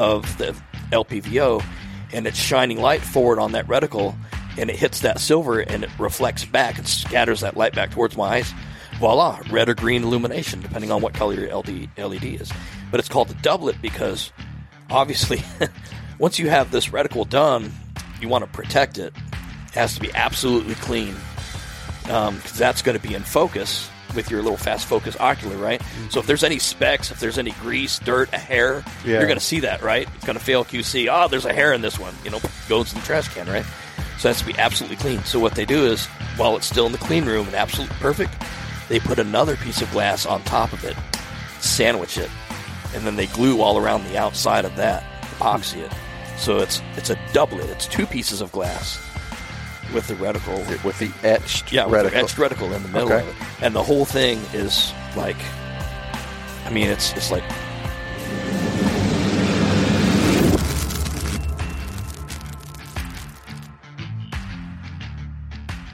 of the LPVO, and it's shining light forward on that reticle, and it hits that silver, and it reflects back and scatters that light back towards my eyes. Voila, red or green illumination, depending on what color your LD, LED is. But it's called the doublet because obviously, once you have this reticle done, you want to protect it. It has to be absolutely clean um, because that's going to be in focus with your little fast focus ocular, right? So if there's any specks, if there's any grease, dirt, a hair, Yeah. you're going to see that, right? It's going to fail QC. Oh, ah, there's a hair in this one. You know, goes in the trash can, right? So it has to be absolutely clean. So what they do is, while it's still in the clean room and absolutely perfect, they put another piece of glass on top of it, sandwich it, and then they glue all around the outside of that, epoxy it. So it's it's a doublet. It's two pieces of glass with the reticle with the etched yeah, with reticle. the etched reticle in the middle Okay. of it, and the whole thing is like, I mean, it's it's like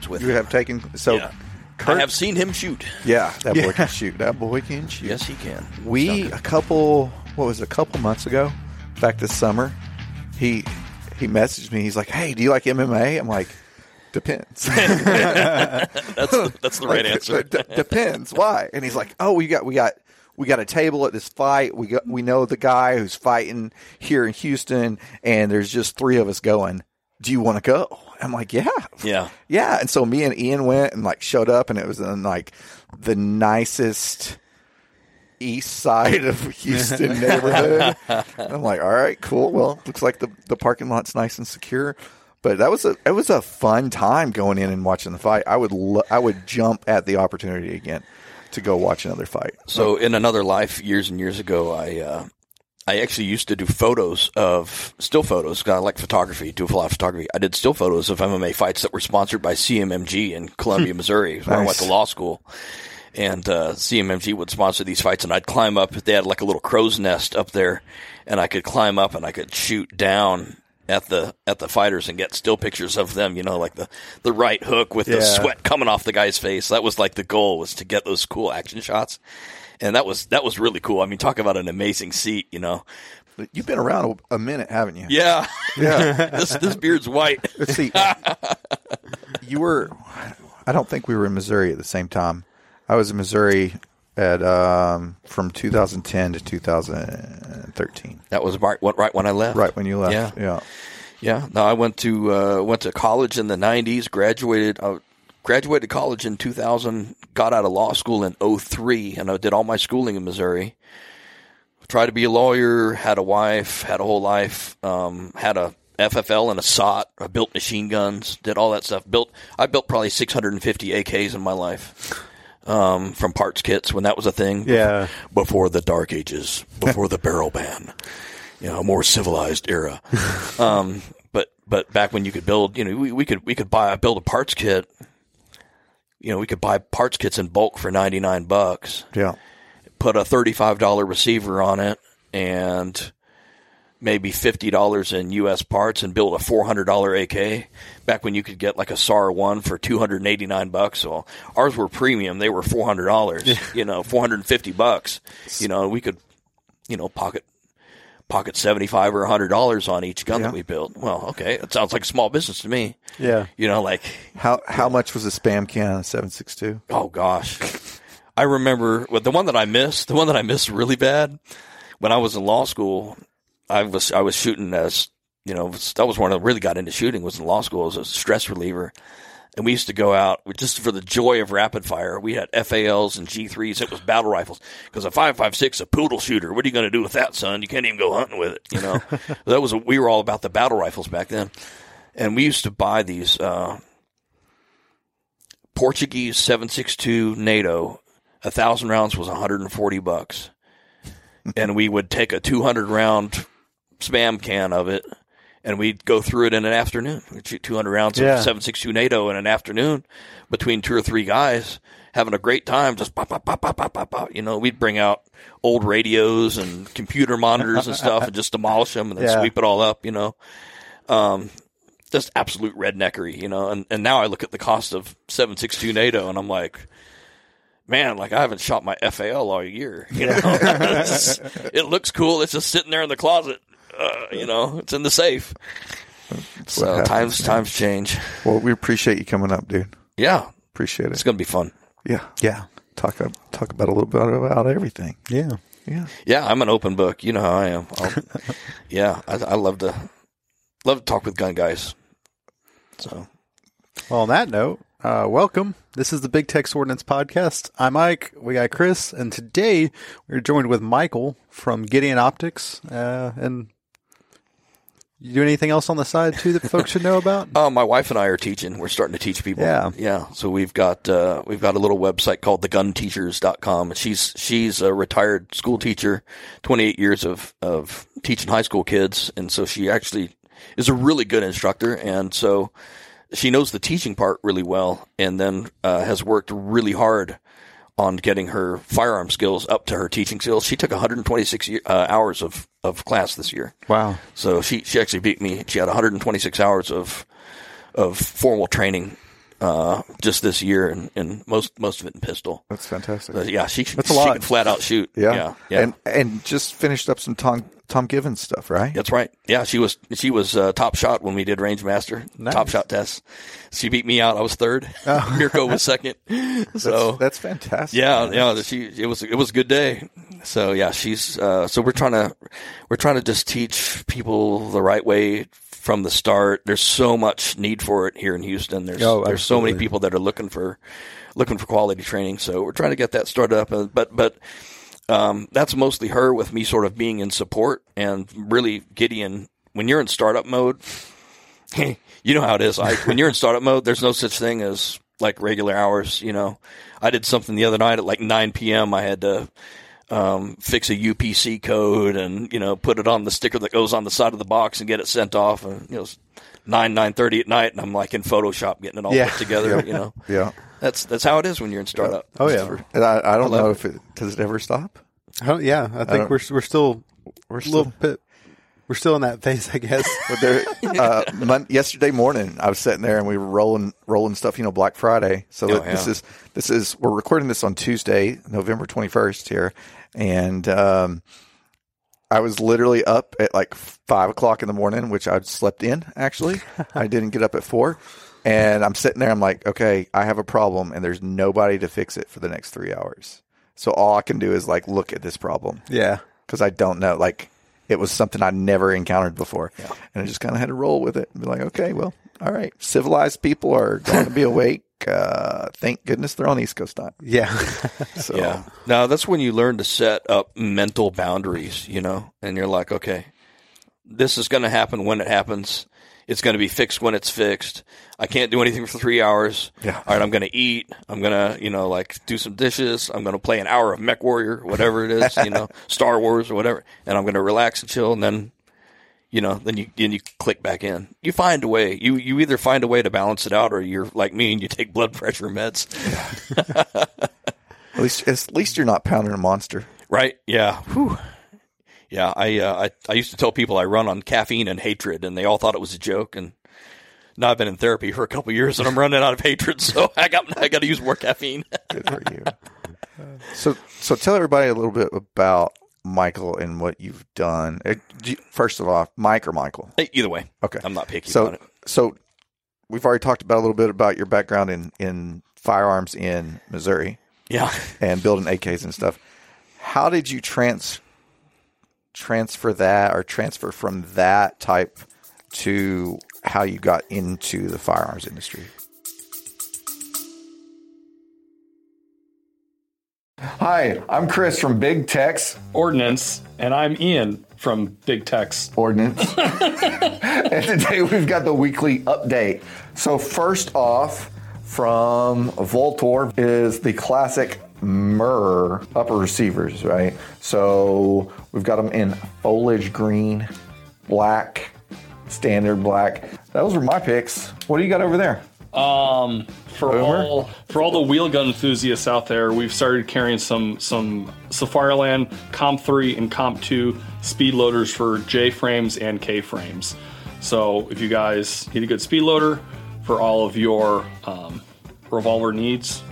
with You have taken so. yeah. Kurt, I have seen him shoot. yeah, that boy can shoot. That boy can shoot. Yes, he can. We a couple what was it, a couple months ago, back this summer, he he messaged me. He's like, "Hey, do you like MMA?" I'm like, "Depends." That's the, that's the right Like, answer. d- depends. Why? And he's like, "Oh, we got we got we got a table at this fight. We got we know the guy who's fighting here in Houston, and there's just three of us going. Do you want to go?" I'm like, "Yeah, Yeah. yeah." And so me and Ian went and like showed up, and it was in like the nicest east side of Houston neighborhood. I'm like, all right, cool. Well, looks like the the parking lot's nice and secure. But that was a it was a fun time going in and watching the fight. I would lo- I would jump at the opportunity again to go watch another fight. So in another life, years and years ago, I uh, I actually used to do photos of still photos. 'cause I like photography, do a lot of photography. I did still photos of MMA fights that were sponsored by CMMG in Columbia, Missouri, where I went to law school. And uh, CMMG would sponsor these fights, and I'd climb up. They had like a little crow's nest up there, and I could climb up and I could shoot down at the at the fighters and get still pictures of them. You know, like the the right hook with the Yeah. sweat coming off the guy's face. That was like the goal was to get those cool action shots and that was that was really cool. I mean, talk about an amazing seat, you know. You've been around a, a minute, haven't you? Yeah, Yeah. this this beard's white. Let's see. you were. I don't think we were in Missouri at the same time. I was in Missouri at um, from 2010 to 2013. That was right what right when I left. Right when you left. Yeah. Yeah. Yeah. No, I went to uh, went to college in the '90s. Graduated. Uh, graduated college in 2000. Got out of law school in 03, and I did all my schooling in Missouri. Tried to be a lawyer. Had a wife. Had a whole life. Um, had a FFL and a SOT. I built machine guns. Did all that stuff. Built. I built probably 650 AKs in my life. Um, from parts kits when that was a thing. Yeah. Before the dark ages. Before the barrel ban you know, a more civilized era. um, but but back when you could build, you know, we, we could we could buy build a parts kit. You know, we could buy parts kits in bulk for ninety nine bucks. Yeah. Put a thirty five dollar receiver on it and maybe fifty dollars in U.S. parts and build a four hundred dollar AK. Back when you could get like a SAR one for two hundred and eighty nine bucks. So ours were premium; they were four hundred dollars. You know, four hundred and fifty bucks. You know, we could, you know, pocket pocket seventy five or hundred dollars on each gun Yeah. that we built. Well, okay, it sounds like a small business to me. Yeah. You know, like How how much was a spam can on a 762? Oh gosh, I remember well, the one that I missed. The one that I missed really bad when I was in law school. I was I was shooting as you know that was one I really got into shooting was in law school as a stress reliever, and we used to go out just for the joy of rapid fire. We had FALs and G3s. It was battle rifles because a five five six a poodle shooter. What are you going to do with that, son? You can't even go hunting with it. You know that was a, we were all about the battle rifles back then, and we used to buy these. Uh, Portuguese 762 NATO, a thousand rounds was 140 bucks. and we would take a 200 round spam can of it and we'd go through it in an afternoon. We'd shoot 200 rounds Yeah. of 762 NATO in an afternoon between two or three guys having a great time. Just pop, pop, pop, pop, pop, pop, pop. You know, we'd bring out old radios and computer monitors and stuff and just demolish them and then Yeah. sweep it all up, you know. Um, just absolute redneckery, you know. And, and now I look at the cost of 762 NATO and I'm like, man, like I haven't shot my FAL all year. You know, it looks cool. It's just sitting there in the closet. Uh, you know, it's in the safe. so happens, times man. times change. Well, we appreciate you coming up, dude. Yeah, Appreciate it. it's gonna be fun. Yeah. Yeah. Talk talk about a little bit about everything. Yeah. Yeah. Yeah, I'm an open book. You know how I am. Yeah, I, I love to love to talk with gun guys. So Well, on that note, uh, welcome. This is the Big Tex Ordnance Podcast. I'm Mike. We got Chris, and today we're joined with Michael from Gideon Optics. Uh, and you do anything else on the side too that folks should know about? Uh, my wife and I are teaching. We're starting to teach people. Yeah. Yeah. So we've got, uh, we've got a little website called thegunteachers.com. She's, she's a retired school teacher, 28 years of, of teaching high school kids. And so she actually is a really good instructor. And so she knows the teaching part really well and then, uh, has worked really hard on getting her firearm skills up to her teaching skills. She took 126 ye- uh, hours of, of class this year. Wow. So she she actually beat me. She had 126 hours of of formal training uh, just this year, and, and most most of it in pistol. That's fantastic. Yeah, she That's a she lot. can flat out shoot. yeah. yeah, yeah. And and just finished up some Tom Tom Givens stuff, right? that's right. Yeah, she was she was uh, top shot when we did Rangemaster Nice. top shot tests. She beat me out. I was third. Mirko was second. So That's fantastic. Yeah, yeah. She it was it was a good day. So yeah, she's uh, so we're trying to we're trying to just teach people the right way from the start. There's so much need for it here in Houston. There's Oh, there's so many people that are looking for looking for quality training. So we're trying to get that started up. But but um, that's mostly her with me sort of being in support and really Gideon. When you're in startup mode, you know how it is. Like when you're in startup mode, there's no such thing as like regular hours. You know, I did something the other night at like 9 p.m. I had to um, fix a UPC code and you know put it on the sticker that goes on the side of the box and get it sent off. And you know, nine nine thirty at night, and I'm like in Photoshop getting it all Yeah. put together. You know, Yeah. That's that's how it is when you're in startup. Oh, yeah. And I, I don't love know if it does it ever stop. I don't- yeah. I think don't- we're we're still We're little bit. We're still in that phase, I guess. But there, uh, mon- yesterday morning, I was sitting there and we were rolling, rolling stuff. You know, Black Friday. So Oh, this yeah. is this is we're recording this on Tuesday, November twenty first here, and um, I was literally up at like five o'clock in the morning, which I'd slept in. Actually, I didn't get up at four, and I'm sitting there. I'm like, okay, I have a problem, and there's nobody to fix it for the next three hours. So all I can do is like look at this problem yeah. because I don't know. Like it was something I never encountered before, and I just kind of had to roll with it and be like, okay, well, all right, civilized people are going to be awake. Uh, thank goodness they're on East Coast time. Yeah. So Yeah. Now that's when you learn to set up mental boundaries, you know, and you're like, okay, this is going to happen when it happens. It's going to be fixed when it's fixed. I can't do anything for three hours. Yeah. All right. I'm going to eat. I'm going to, you know, like do some dishes. I'm going to play an hour of Mech Warrior, whatever it is, you know, Star Wars or whatever. And I'm going to relax and chill. And then, you know, then you, then you click back in. You find a way. You, you either find a way to balance it out or you're like me and you take blood pressure meds. Yeah. at least at least you're not pounding a monster. Right? Yeah. Whew. Yeah. I, uh, I I used to tell people I run on caffeine and hatred, and they all thought it was a joke. And now I've been in therapy for a couple years, and I'm running out of hatred, so I got I got to use more caffeine. Good for you. so so tell everybody a little bit about Michael and what you've done. Uh, First of all, Mike or Michael? Either way, Okay. I'm not picky so so we've already talked about a little bit about your background in in firearms in Missouri. Yeah. and building AKs and stuff. How did you trans transfer that or transfer from that type to how you got into the firearms industry? Hi, I'm Chris from Big Tex Ordnance, and I'm Ian from Big Tex. Ordnance. and today we've got the weekly update. So, first off, from VLTOR is the classic MUR upper receivers, right? So, we've got them in foliage green, black, standard black. Those were my picks. What do you got over there? Um, for Boomer? all for all the wheel gun enthusiasts out there, we've started carrying some some Safariland Comp 3 and Comp 2 speed loaders for J frames and K frames. So if you guys need a good speed loader for all of your um, revolver needs,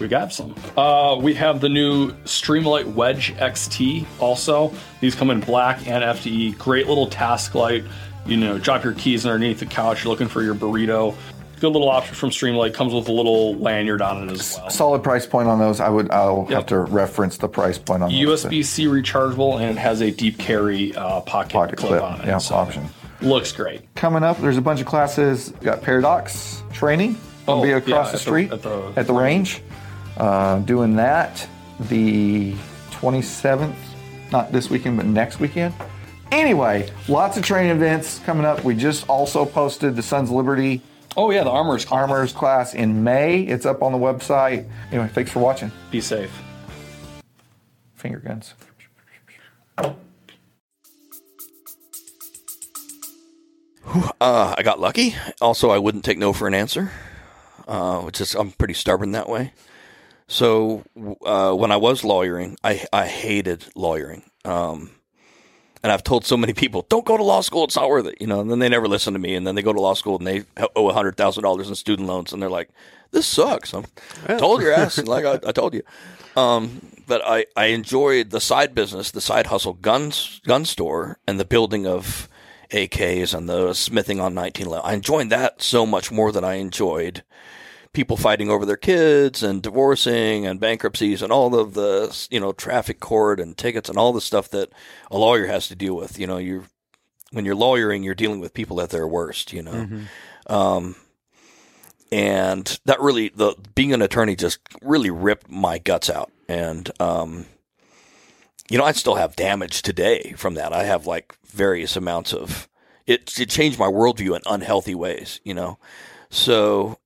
We got some. Uh, we have the new Streamlight Wedge XT also. These come in black and FDE. Great little task light. You know, drop your keys underneath the couch. You're looking for your burrito. Good little option from Streamlight. Comes with a little lanyard on it as well. Solid price point on those. I would. I'll Yep. have to reference the price point on those. USB C rechargeable and it has a deep carry uh, pocket, Pocket clip, clip, on it. yeah, option. Looks great. Coming up, there's a bunch of classes. We got Paradox training. I'll Oh, be across at the the- street at the- at the range. Uh, doing that the 27th, not this weekend, but next weekend. Anyway, lots of training events coming up. We just also posted the Sons of Liberty Oh yeah, the armor's class. Armors class in May. It's up on the website. Anyway, thanks for watching. Be safe. Finger guns. Uh, I got lucky. Also, I wouldn't take no for an answer, uh, which is I'm pretty stubborn that way. So uh, when I was lawyering, I I hated lawyering. Um, and I've told so many people, don't go to law school; it's not worth it. You know, and then they never listen to me, and then they go to law school and they owe hundred thousand dollars in student loans, and they're like, "This sucks." I'm told your ass, like I, I told you. Um, but I, I enjoyed the side business, the side hustle, guns gun store, and the building of AKs and the smithing on 1911. I enjoyed that so much more than I enjoyed people fighting over their kids and divorcing and bankruptcies and all of the you know traffic court and tickets and all the stuff that a lawyer has to deal with. You know, you when you're lawyering, you're dealing with people at their worst. You know, um, and that really the being an attorney just really ripped my guts out and um, you know, I still have damage today from that. I have like various amounts of it. It changed my worldview in unhealthy ways, you know. So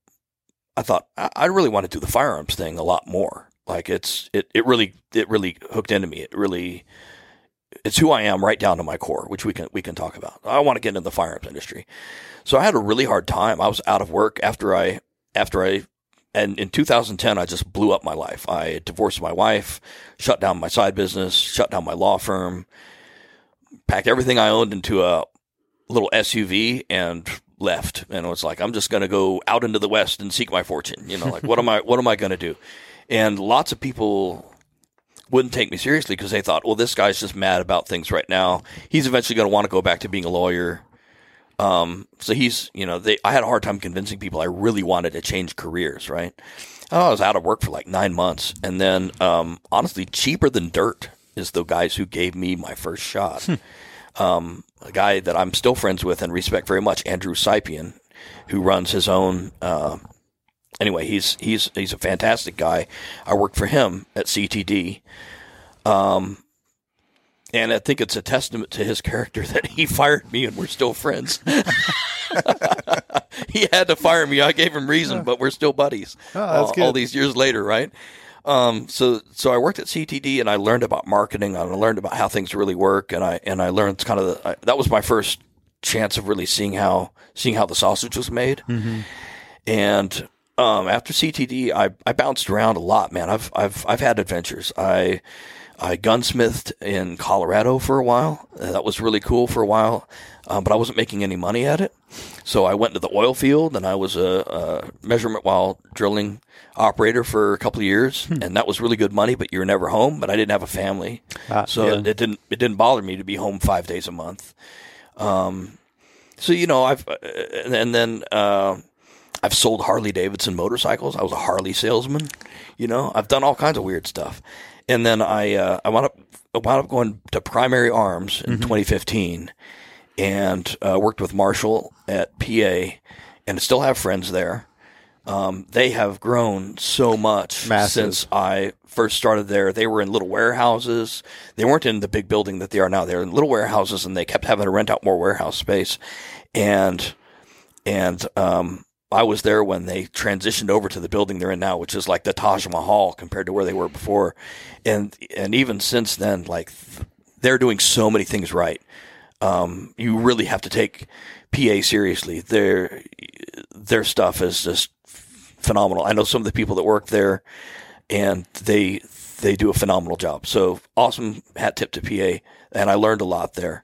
I thought I, really want to do the firearms thing a lot more. Like it's it it really it really hooked into me. It really it's who I am right down to my core, which we can we can talk about. I want to get into the firearms industry. So I had a really hard time. I was out of work after I after I and in 2010 I just blew up my life. I divorced my wife, shut down my side business, shut down my law firm, packed everything I owned into a little SUV and left. And it was like I'm just going to go out into the west and seek my fortune. You know, like what am I what am I going to do? And lots of people wouldn't take me seriously because they thought, well, this guy's just mad about things right now. He's eventually going to want to go back to being a lawyer. Um, so he's, you know, they, I had a hard time convincing people I really wanted to change careers, right? Oh, I was out of work for like nine months. And then, um, honestly, cheaper than dirt is the guys who gave me my first shot. um, a guy that I'm still friends with and respect very much, Andrew Sypian, who runs his own, uh, anyway, he's he's he's a fantastic guy. I worked for him at CTD, um, and I think it's a testament to his character that he fired me and we're still friends. he had to fire me. I gave him reason, but we're still buddies. Oh, all, all these years later, right? Um, so so I worked at CTD and I learned about marketing. I learned about how things really work, and I and I learned kind of the, I, that was my first chance of really seeing how seeing how the sausage was made. And um, after CTD, I, I bounced around a lot, man. I've I've I've had adventures. I I gunsmithed in Colorado for a while. That was really cool for a while, um, but I wasn't making any money at it. So I went to the oil field, and I was a, a measurement while drilling operator for a couple of years, and that was really good money. But you were never home. But I didn't have a family, Ah, so yeah. it, didn't it didn't bother me to be home five days a month. Um, so you know, I've uh, and then uh, I've sold Harley Davidson motorcycles. I was a Harley salesman. You know, I've done all kinds of weird stuff. And then I uh, I wound up I wound up going to Primary Arms in 2015, and uh, worked with Marshall at PA, and still have friends there. Um, they have grown so much Massive. since I first started there. They were in little warehouses. They weren't in the big building that they are now. They were in little warehouses, and they kept having to rent out more warehouse space. And and um, I was there when they transitioned over to the building they're in now, which is like the Taj Mahal compared to where they were before. And and even since then, like they're doing so many things right. Um, you really have to take PA seriously. Their their stuff is just phenomenal. I know some of the people that work there, and they they do a phenomenal job. So awesome hat tip to PA, and I learned a lot there.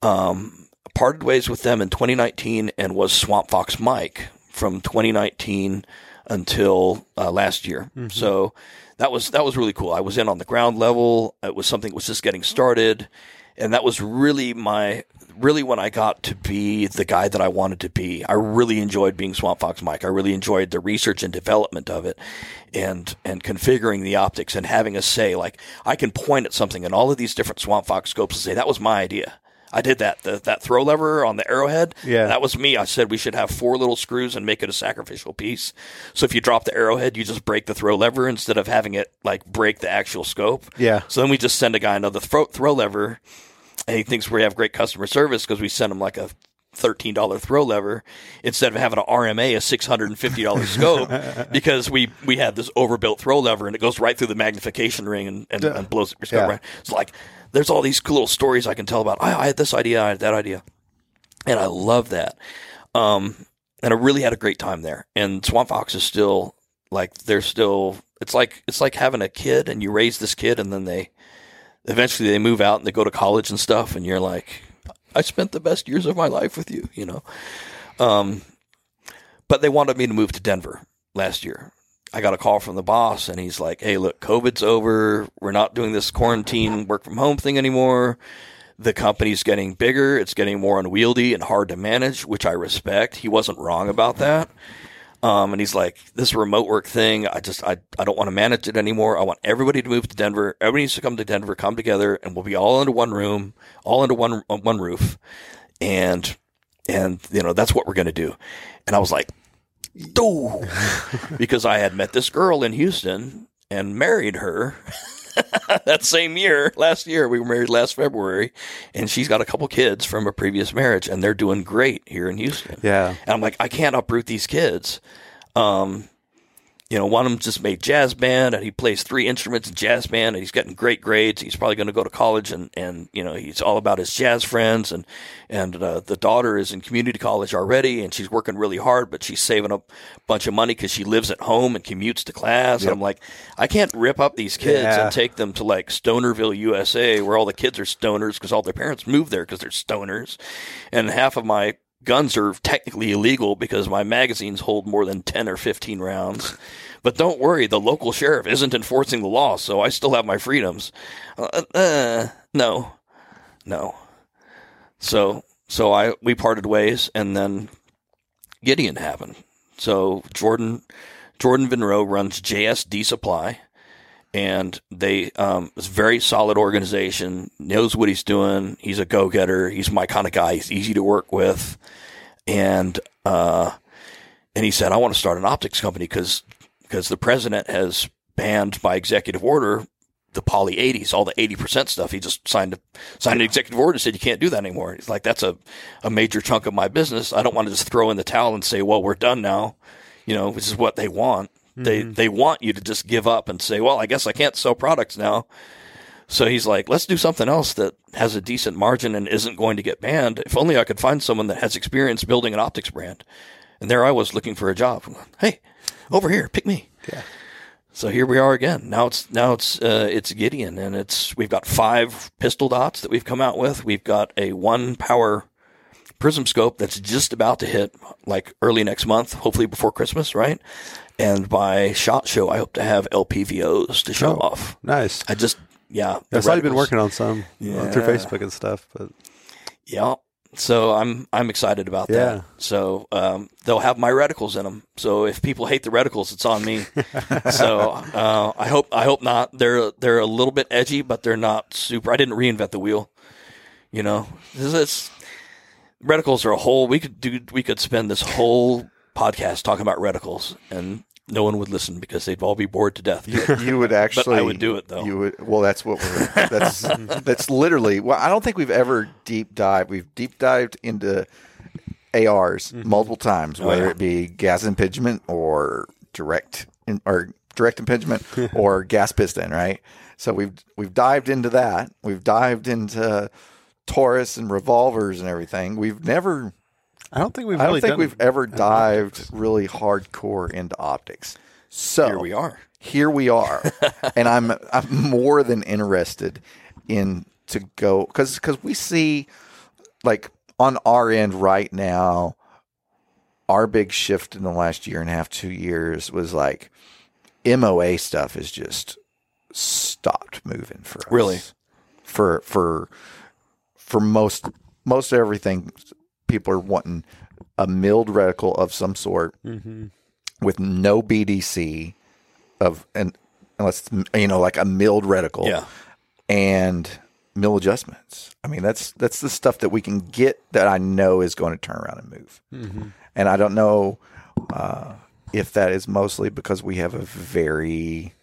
Um, parted ways with them in 2019 and was Swamp Fox Mike from 2019 until uh, last year. So that was that was really cool. I was in on the ground level. It was something that was just getting started, and that was really my really when I got to be the guy that I wanted to be. I really enjoyed being Swamp Fox Mike. I really enjoyed the research and development of it, and and configuring the optics and having a say. Like I can point at something in all of these different Swamp Fox scopes and say that was my idea. I did that. The, that throw lever on the arrowhead. Yeah. That was me. I said we should have four little screws and make it a sacrificial piece. So if you drop the arrowhead, you just break the throw lever instead of having it like break the actual scope. Yeah. So then we just send a guy another throw, throw lever, and he thinks we have great customer service because we send him like a thirteen dollar throw lever instead of having an RMA a six hundred and fifty dollar scope because we we had this overbuilt throw lever and it goes right through the magnification ring and, and, and blows your scope. Yeah. Right. It's like there's all these cool little stories I can tell about. I, I had this idea, I had that idea, and I love that. Um, and I really had a great time there. And Swamp Fox is still like they're still. It's like it's like having a kid and you raise this kid and then they eventually they move out and they go to college and stuff and you're like I spent the best years of my life with you, you know. Um, but they wanted me to move to Denver last year. I got a call from the boss and he's like, "Hey, look, COVID's over. We're not doing this quarantine work from home thing anymore. The company's getting bigger. It's getting more unwieldy and hard to manage, which I respect. He wasn't wrong about that. Um, and he's like, this remote work thing, I just, I, I don't want to manage it anymore. I want everybody to move to Denver. Everybody needs to come to Denver, come together, and we'll be all under one room, all under one, uh, one roof. And, and, you know, that's what we're going to do. And I was like, "Ooh," because I had met this girl in Houston and married her that same year, last year. We were married last February, and she's got a couple kids from a previous marriage, and they're doing great here in Houston. Yeah. And I'm like, I can't uproot these kids. Um, you know, one of them just made jazz band and he plays three instruments in jazz band and he's getting great grades. He's probably going to go to college and, and, you know, he's all about his jazz friends and, and, uh, the daughter is in community college already and she's working really hard, but she's saving up a bunch of money because she lives at home and commutes to class. And I'm like, I can't rip up these kids Yeah. and take them to like Stonerville, USA, where all the kids are stoners because all their parents moved there because they're stoners. And half of my guns are technically illegal because my magazines hold more than 10 or 15 rounds. But don't worry, the local sheriff isn't enforcing the law, so I still have my freedoms. Uh, uh, no, no. So, so I we parted ways, and then Gideon happened. So Jordan, Jordan Monroe runs JSD Supply, and they um, it's very solid organization. Knows what he's doing. He's a go getter. He's my kind of guy. He's easy to work with, and uh, and he said, I want to start an optics company because because the president has banned by executive order the poly 80s, all the 80% stuff. He just signed a, signed an executive order and said, you can't do that anymore. He's like, that's a, a major chunk of my business. I don't want to just throw in the towel and say, well, we're done now, you know, which is what they want. They, they want you to just give up and say, well, I guess I can't sell products now. So he's like, let's do something else that has a decent margin and isn't going to get banned. If only I could find someone that has experience building an optics brand. And there I was looking for a job. Hey, over here, pick me. Yeah. So here we are again. Now it's now it's uh, it's Gideon, and it's we've got five pistol dots that we've come out with. We've got a one power prism scope that's just about to hit like early next month, hopefully before Christmas, right? And by shot show, I hope to have LPVOs to show Oh, off. Nice. I just yeah, the I saw you've been working on some uh, through Facebook and stuff, but Yeah. So I'm I'm excited about Yeah. that. So um, they'll have my reticles in them. So if people hate the reticles, it's on me. so uh, I hope I hope not. They're they're a little bit edgy, but they're not super. I didn't reinvent the wheel. You know, This is- reticles are a whole. We could do. We could spend this whole podcast talking about reticles, and no one would listen because they'd all be bored to death. You would actually. I would do it, though. You would. Well, that's what we're. That's that's literally. Well, I don't think we've ever deep dived. We've deep dived into ARs mm-hmm. multiple times, oh, whether yeah. it be gas impingement or direct in, or direct impingement or gas piston, right? So we've we've dived into that. We've dived into Taurus and revolvers and everything. We've never. I don't think we've. I don't think we've ever dived really hardcore into optics. So Here we are. here we are, and I'm I'm more than interested in to go because because we see like on our end right now, our big shift in the last year and a half, two years was like MOA stuff is just stopped moving for us. Really? For for for most most everything, people are wanting a milled reticle of some sort with no BDC of and unless you know like a milled reticle Yeah. and mill adjustments. I mean, that's that's the stuff that we can get that I know is going to turn around and move. And I don't know uh, if that is mostly because we have a very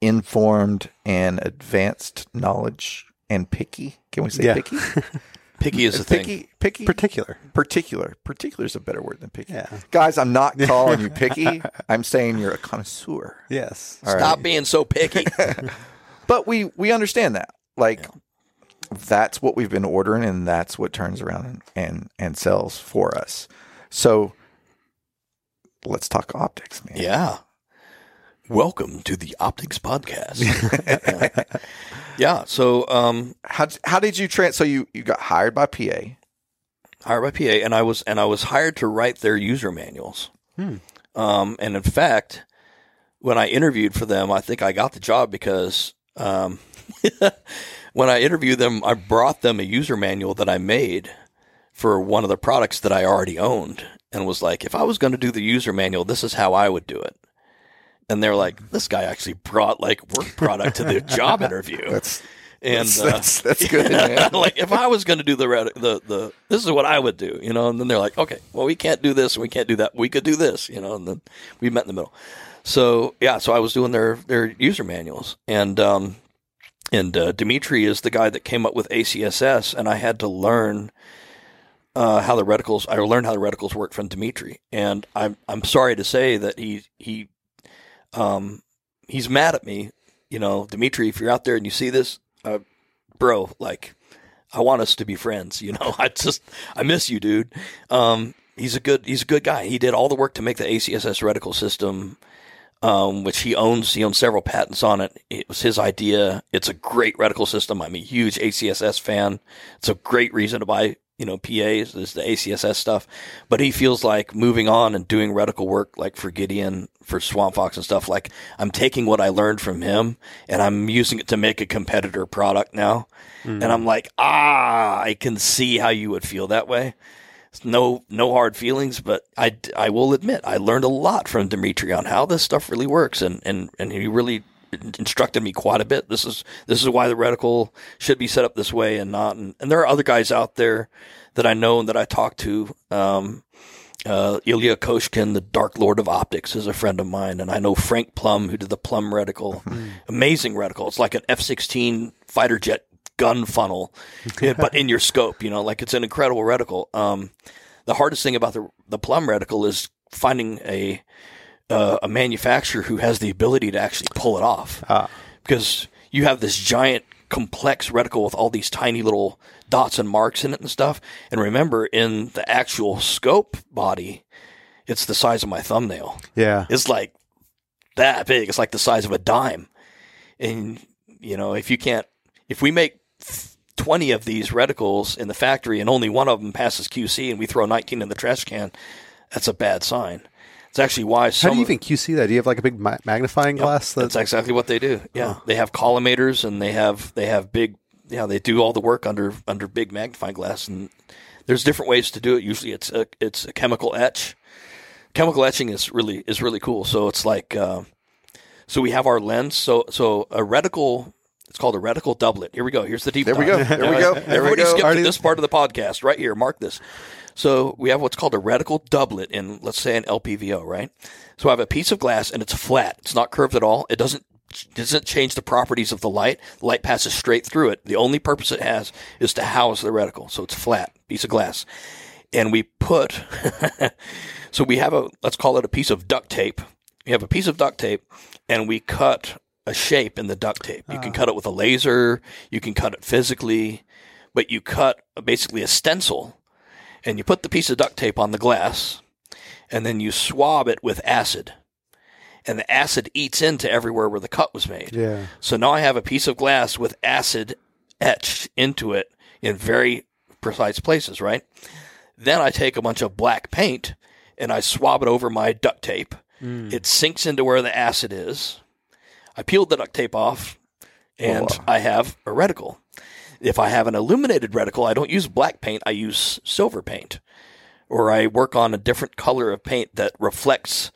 informed and advanced knowledge and picky. Can we say Yeah. picky? Picky is the thing. picky, picky, Particular. particular. Particular is a better word than picky. Yeah. Guys, I'm not calling you picky. I'm saying you're a connoisseur. Yes. Stop being so picky. But we we understand that. Like that's what we've been ordering and that's what turns around and, and, and sells for us. So let's talk optics, man. yeah. Welcome to the Optics Podcast. yeah. So, um, How how did you trans so you, you got hired by PA. hired by PA, and I was and I was hired to write their user manuals. Um, and in fact, when I interviewed for them, I think I got the job because um, when I interviewed them, I brought them a user manual that I made for one of the products that I already owned, and was like, if I was going to do the user manual, this is how I would do it. And they're like, this guy actually brought like work product to the job interview. That's and that's, uh, that's, that's good, man. like if I was going to do the, red- the the this is what I would do, you know. And then they're like, okay, well we can't do this, and we can't do that. We could do this, you know. And then we met in the middle. So yeah, so I was doing their their user manuals, and um, and uh, Dimitri is the guy that came up with ACSS, and I had to learn. Uh, how the reticles? I learned how the reticles work from Dimitri, and I'm I'm sorry to say that he he, um, he's mad at me. You know, Dimitri, if you're out there and you see this, uh, bro, like, I want us to be friends. You know, I just, I miss you, dude. Um, he's a good, he's a good guy. He did all the work to make the ACSS reticle system, um, which he owns. He owns several patents on it. It was his idea. It's a great reticle system. I'm a huge ACSS fan. It's a great reason to buy, you know, PAs is the ACSS stuff. But he feels like moving on and doing reticle work, like for Gideon, for Swamp Fox and stuff. Like I'm taking what I learned from him and I'm using it to make a competitor product now. And I'm like, ah, I can see how you would feel that way. It's no, no hard feelings, but I, I will admit I learned a lot from Dimitri on how this stuff really works, and, and, and he really instructed me quite a bit. This is this is why the reticle should be set up this way and not. And, and there are other guys out there that I know and that I talk to. Um, uh, Ilya Koshkin, the Dark Lord of Optics, is a friend of mine, and I know Frank Plum, who did the Plum reticle. Amazing reticle. It's like an F-16 fighter jet gun funnel, but in your scope. You know, like it's an incredible reticle. Um, the hardest thing about the the Plum reticle is finding a uh, a manufacturer who has the ability to actually pull it off, because you have this giant complex reticle with all these tiny little dots and marks in it and stuff. And remember, in the actual scope body, it's the size of my thumbnail. Yeah. It's like that big. It's like the size of a dime. And you know, if you can't, if we make twenty of these reticles in the factory and only one of them passes QC, and we throw nineteen in the trash can, that's a bad sign. It's actually why How do you even QC that? Do you have like a big ma- magnifying glass? that's That, exactly what they do. Yeah, they have collimators and they have they have big. Yeah, they do all the work under under big magnifying glass, and there's different ways to do it. Usually, it's a it's a chemical etch. Chemical etching is really is really cool. So it's like uh, so we have our lens. So so a reticle. It's called a reticle doublet. Here we go. Here's the deep. There we go. There we go. There we Everybody go. skip Already- this part of the podcast right here. Mark this. So we have what's called a reticle doublet in, let's say, an LPVO, right? So I have a piece of glass and it's flat. It's not curved at all. It doesn't doesn't change the properties of the light. The light passes straight through it. The only purpose it has is to house the reticle. So it's flat piece of glass, and we put. so we have a let's call it a piece of duct tape. We have a piece of duct tape, and we cut a shape in the duct tape. You can ah. cut it with a laser. You can cut it physically, but you cut basically a stencil and you put the piece of duct tape on the glass and then you swab it with acid and the acid eats into everywhere where the cut was made yeah. so now i have a piece of glass with acid etched into it in very precise places right Then I take a bunch of black paint and I swab it over my duct tape. Hmm. It sinks into where the acid is. I peeled the duct tape off and oh. I have a reticle. If I have an illuminated reticle, I don't use black paint, I use silver paint. Or I work on a different color of paint that reflects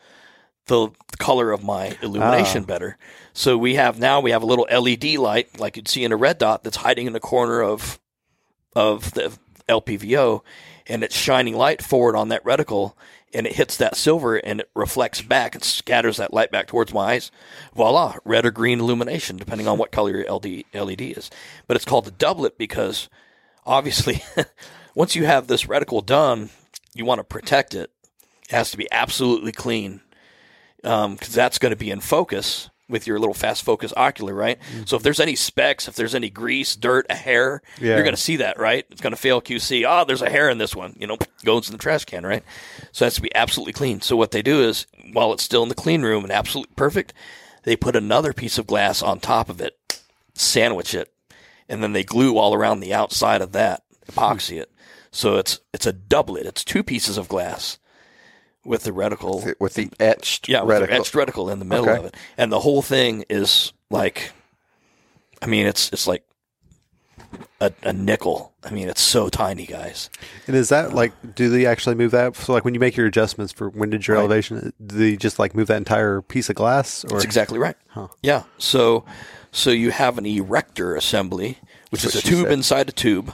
the color of my illumination ah. better. So we have now we have a little LED light like you'd see in a red dot that's hiding in the corner of of the LPVO and it's shining light forward on that reticle and it hits that silver and it reflects back and scatters that light back towards my eyes. Voila, red or green illumination, depending on what color your LD, LED is. But it's called the doublet because obviously, once you have this reticle done, you want to protect it. It has to be absolutely clean um, because that's going to be in focus with your little fast focus ocular, right? Mm-hmm. So if there's any specks, if there's any grease, dirt, a hair, Yeah. you're going to see that, right? It's going to fail QC. Oh, ah, there's a hair in this one, you know, goes in the trash can, right? So it has to be absolutely clean. So what they do is, while it's still in the clean room and absolutely perfect, they put another piece of glass on top of it, sandwich it, and then they glue all around the outside of that, epoxy it. So it's it's a doublet. It's two pieces of glass with the reticle with the etched yeah, with reticle. the etched reticle in the middle Okay. of it, and the whole thing is like, I mean, it's it's like a, a nickel. I mean, it's so tiny, guys. And is that like, do they actually move that? So, like, when you make your adjustments for windage or elevation, do they just like move that entire piece of glass? Or That's exactly right. Yeah. So, so you have an erector assembly, which is a tube said. inside a tube,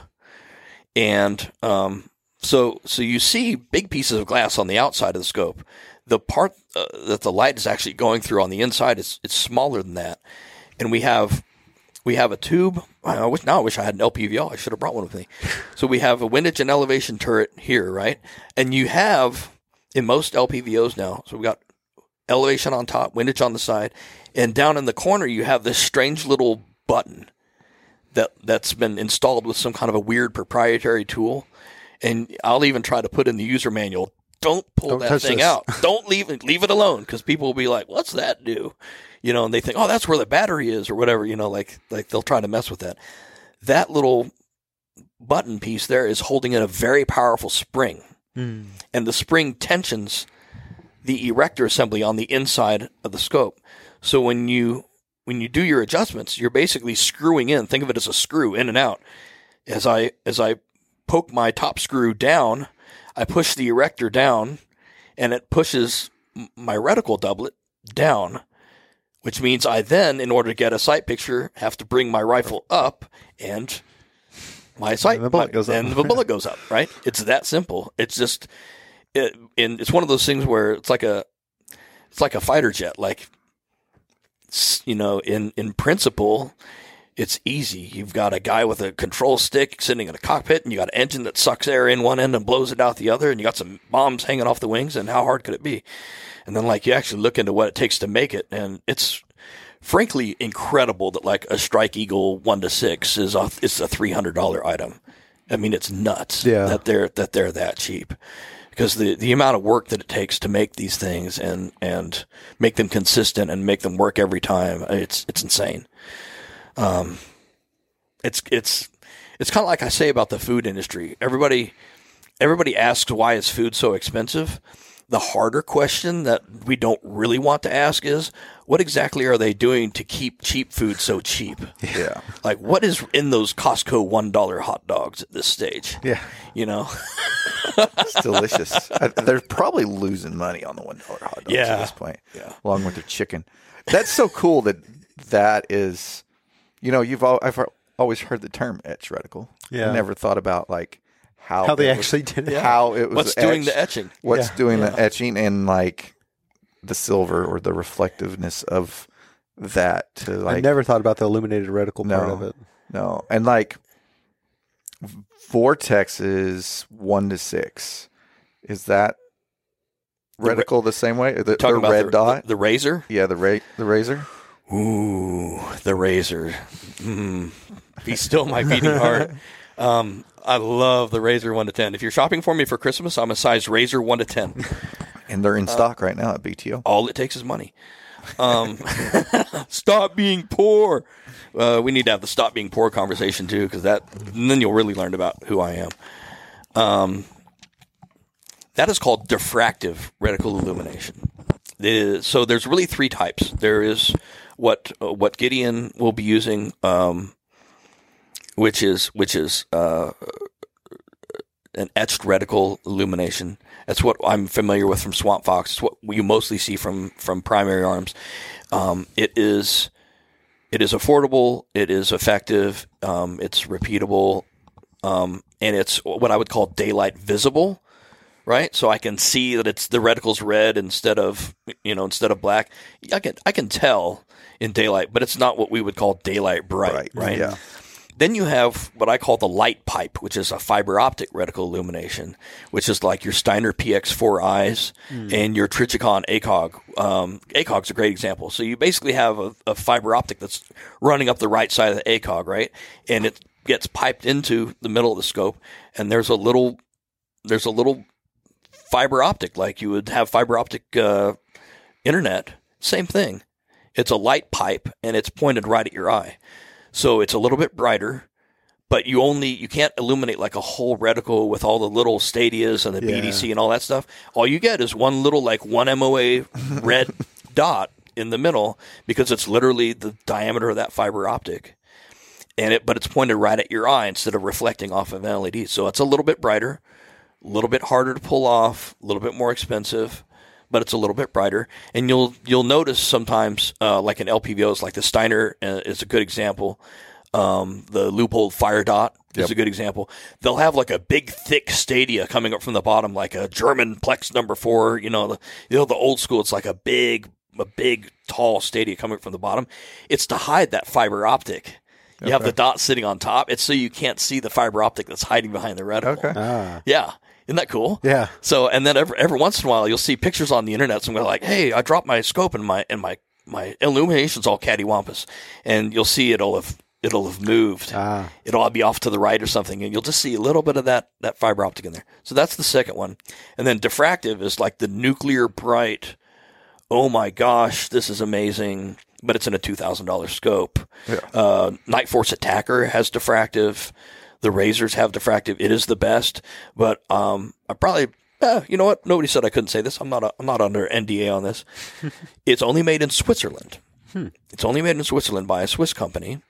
and um, so so you see big pieces of glass on the outside of the scope. The part uh, that the light is actually going through on the inside is it's smaller than that, and we have we have a tube. I wish now I wish I had an LPVO. I should have brought one with me. So we have a windage and elevation turret here, right? And you have in most LPVOs now. So we've got elevation on top, windage on the side, and down in the corner you have this strange little button that that's been installed with some kind of a weird proprietary tool. And I'll even try to put in the user manual. Don't pull Don't that thing this." out. Don't leave it. Leave it alone because people will be like, "What's that do?" You know, and they think, "Oh, that's where the battery is," or whatever. You know, like like they'll try to mess with that. That little button piece there is holding in a very powerful spring, hmm. and the spring tensions the erector assembly on the inside of the scope. So when you when you do your adjustments, you're basically screwing in. Think of it as a screw in and out. As I as I poke my top screw down, I push the erector down, and it pushes my reticle doublet down. Which means I then, in order to get a sight picture, have to bring my rifle up and my sight And the bullet my- goes up. and the bullet goes up. Right? It's that simple. It's just it, and it's one of those things where it's like a it's like a fighter jet like you know in in principle it's easy. You've got a guy with a control stick sitting in a cockpit and you got an engine that sucks air in one end and blows it out the other and you got some bombs hanging off the wings and how hard could it be? And then like you actually look into what it takes to make it and it's frankly incredible that like a strike eagle 1 to 6 is a it's a $300 item. I mean it's nuts Yeah. that they're that they're that cheap. Because the, the amount of work that it takes to make these things and and make them consistent and make them work every time it's it's insane um it's it's it's kind of like I say about the food industry everybody everybody asks why is food so expensive the harder question that we don't really want to ask is what exactly are they doing to keep cheap food so cheap Yeah. like what is in those Costco one dollar hot dogs at this stage yeah, you know It's delicious. They're probably losing money on the one dollar hot dogs Yeah. at this point. Yeah. along with their chicken. That's so cool that that is. You know, you've al- I've always heard the term etch reticle. Yeah. I never thought about like how how they it was- actually did it. how it was what's doing the etching what's Yeah. doing the etching and like the silver or the reflectiveness of that to like I never thought about the illuminated reticle part of it. No, and like vortexes one to six. Is that The ra- reticle the same way? The, the red the, dot. the, the razor yeah, the ra- the razor. Ooh, the razor. Mm. Be still my beating heart. Um, I love the razor one to ten. If you're shopping for me for Christmas, I'm a size razor one to ten. And they're in stock right now at BTO. All it takes is money. Um, stop being poor. Uh, we need to have the stop being poor conversation too, because that then you'll really learn about who I am. Um, That is called diffractive reticle illumination. So there's really three types. There is what uh, what Gideon will be using, um, which is which is uh, an etched reticle illumination. That's what I'm familiar with from Swamp Fox. It's what you mostly see from from primary arms. Um, it is it is affordable. It is effective. Um, it's repeatable, um, and it's what I would call daylight visible. Right, so I can see that it's the reticle's red instead of you know instead of black. I can I can tell in daylight, but it's not what we would call daylight bright. Right, right? yeah. Then you have what I call the light pipe, which is a fiber optic reticle illumination, which is like your Steiner PX4 eyes and your Trijicon ACOG. Um, ACOG's a great example. So you basically have a, a fiber optic that's running up the right side of the ACOG, right? And it gets piped into the middle of the scope, and there's a little there's a little fiber optic like you would have fiber optic uh, internet. Same thing. It's a light pipe, and it's pointed right at your eye. So it's a little bit brighter, but you only you can't illuminate like a whole reticle with all the little stadias and the Yeah. BDC and all that stuff. All you get is one little like one MOA red dot in the middle because it's literally the diameter of that fiber optic. And it but it's pointed right at your eye instead of reflecting off of an LED. So it's a little bit brighter, a little bit harder to pull off, a little bit more expensive, but it's a little bit brighter. And you'll you'll notice sometimes, uh, like in LPVOs, like the Steiner uh, is a good example. Um, the Leupold Fire Dot is a good example. They'll have like a big, thick stadia coming up from the bottom, like a German Plex number four. You know, the you know the old school. It's like a big, a big, tall stadia coming from the bottom. It's to hide that fiber optic. You have the dot sitting on top. It's so you can't see the fiber optic that's hiding behind the reticle. Okay. Ah, Yeah. Isn't that cool? Yeah. So, and then every, every once in a while, you'll see pictures on the internet. Somewhere like, "Hey, I dropped my scope and my and my my illumination's all cattywampus," and you'll see it'll have it'll have moved. Ah. It'll all be off to the right or something, and you'll just see a little bit of that that fiber optic in there. So that's the second one, and then diffractive is like the nuclear bright. Oh my gosh, this is amazing! But it's in a two thousand dollars scope. Uh, Nightforce ATACR has diffractive. The Razors have diffractive. It is the best, but um, I probably, eh, you know what? Nobody said I couldn't say this. I'm not. A, I'm not under NDA on this. it's only made in Switzerland. It's only made in Switzerland by a Swiss company,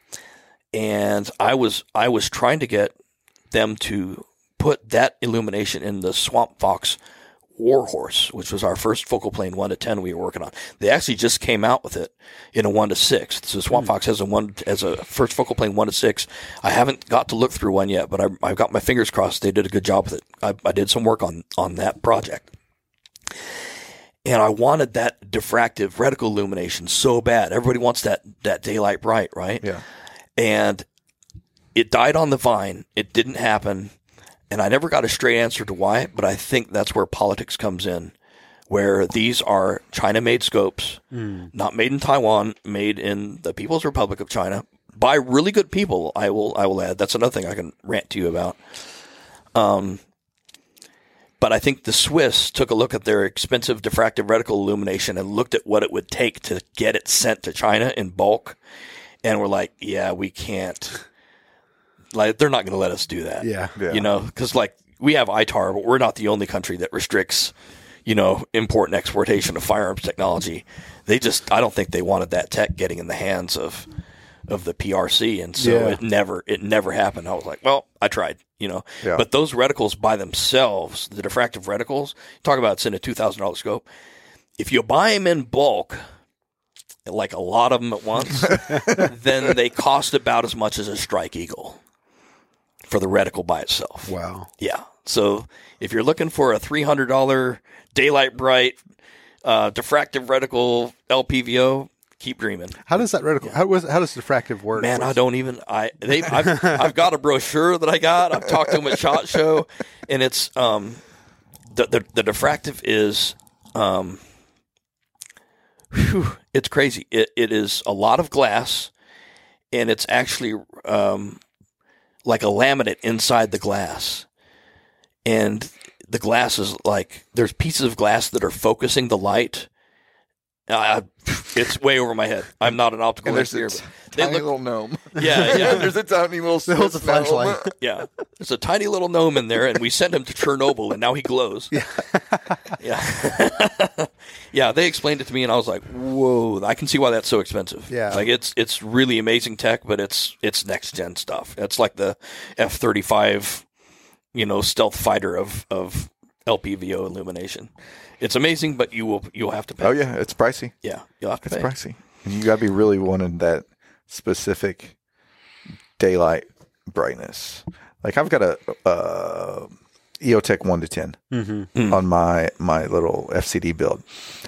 and I was I was trying to get them to put that illumination in the Swamp Fox Warhorse, which was our first focal plane one to ten we were working on. They actually just came out with it in a one to six. So Swamp hmm. Fox has a one as a first focal plane one to six. I haven't got to look through one yet, but I, I've got my fingers crossed. They did a good job with it. I, I did some work on on that project and I wanted that diffractive reticle illumination so bad. Everybody wants that that daylight bright, right? Yeah. And it died on the vine. It didn't happen, and I never got a straight answer to why. But I think that's where politics comes in, where these are China-made scopes, not made in Taiwan, made in the People's Republic of China by really good people. I will I will add. That's another thing I can rant to you about. Um, but I think the Swiss took a look at their expensive diffractive reticle illumination and looked at what it would take to get it sent to China in bulk, and were like, "Yeah, we can't. Like, they're not going to let us do that. Yeah. Yeah. you know, because like we have ITAR, but we're not the only country that restricts, you know, import and exportation of firearms technology. They just, I don't think they wanted that tech getting in the hands of of the PRC, and so Yeah. it never it never happened. I was like, well, I tried, you know. Yeah. But those reticles by themselves, the diffractive reticles, talk about it's in a two thousand dollar scope. If you buy them in bulk, like a lot of them at once, then they cost about as much as a Strike Eagle for the reticle by itself. Wow. Yeah. So if you're looking for a three hundred dollar daylight bright uh, diffractive reticle LPVO, keep dreaming. How does that reticle? How was? How does diffractive work? Man, I don't even. I they. I've, I've got a brochure that I got. I've talked to them at Shot Show, and it's um, the the, the diffractive is um, whew, it's crazy. It it is a lot of glass, and it's actually um, like a laminate inside the glass, and the glass is like there's pieces of glass that are focusing the light Uh, it's way over my head. I'm not an optical And there's engineer. this but they tiny look- little gnome. Yeah, yeah. there's a tiny little Holds a gnome. flashlight. Yeah, there's a tiny little gnome in there, and we sent him to Chernobyl, and now he glows. Yeah, yeah, yeah. They explained it to me, and I was like, "Whoa!" I can see why that's so expensive. Yeah. like it's it's really amazing tech, but it's it's next gen stuff. It's like the F thirty five, you know, stealth fighter of of LPVO illumination. It's amazing, but you will you'll have to pay. Oh yeah, it's pricey. yeah, you'll have to pay. It's pay. pricey. And you got to be really wanting that specific daylight brightness. Like I've got a uh, EOTech one to 10 Mm-hmm. on my my little FCD build,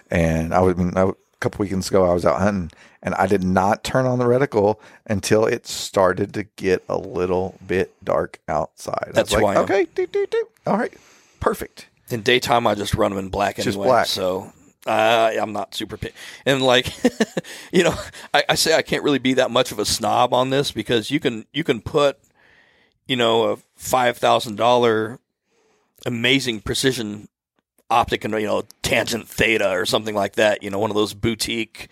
and I was I mean, I, a couple weekends ago I was out hunting, and I did not turn on the reticle until it started to get a little bit dark outside. That's I was like, okay, do, do, do. all right, perfect. In daytime, I just run them in black Just anyway. black. So uh, I'm not super. Pi- and like, you know, I, I say I can't really be that much of a snob on this because you can you can put, you know, a five thousand dollar amazing precision optic and you know tangent theta or something like that. You know, one of those boutique.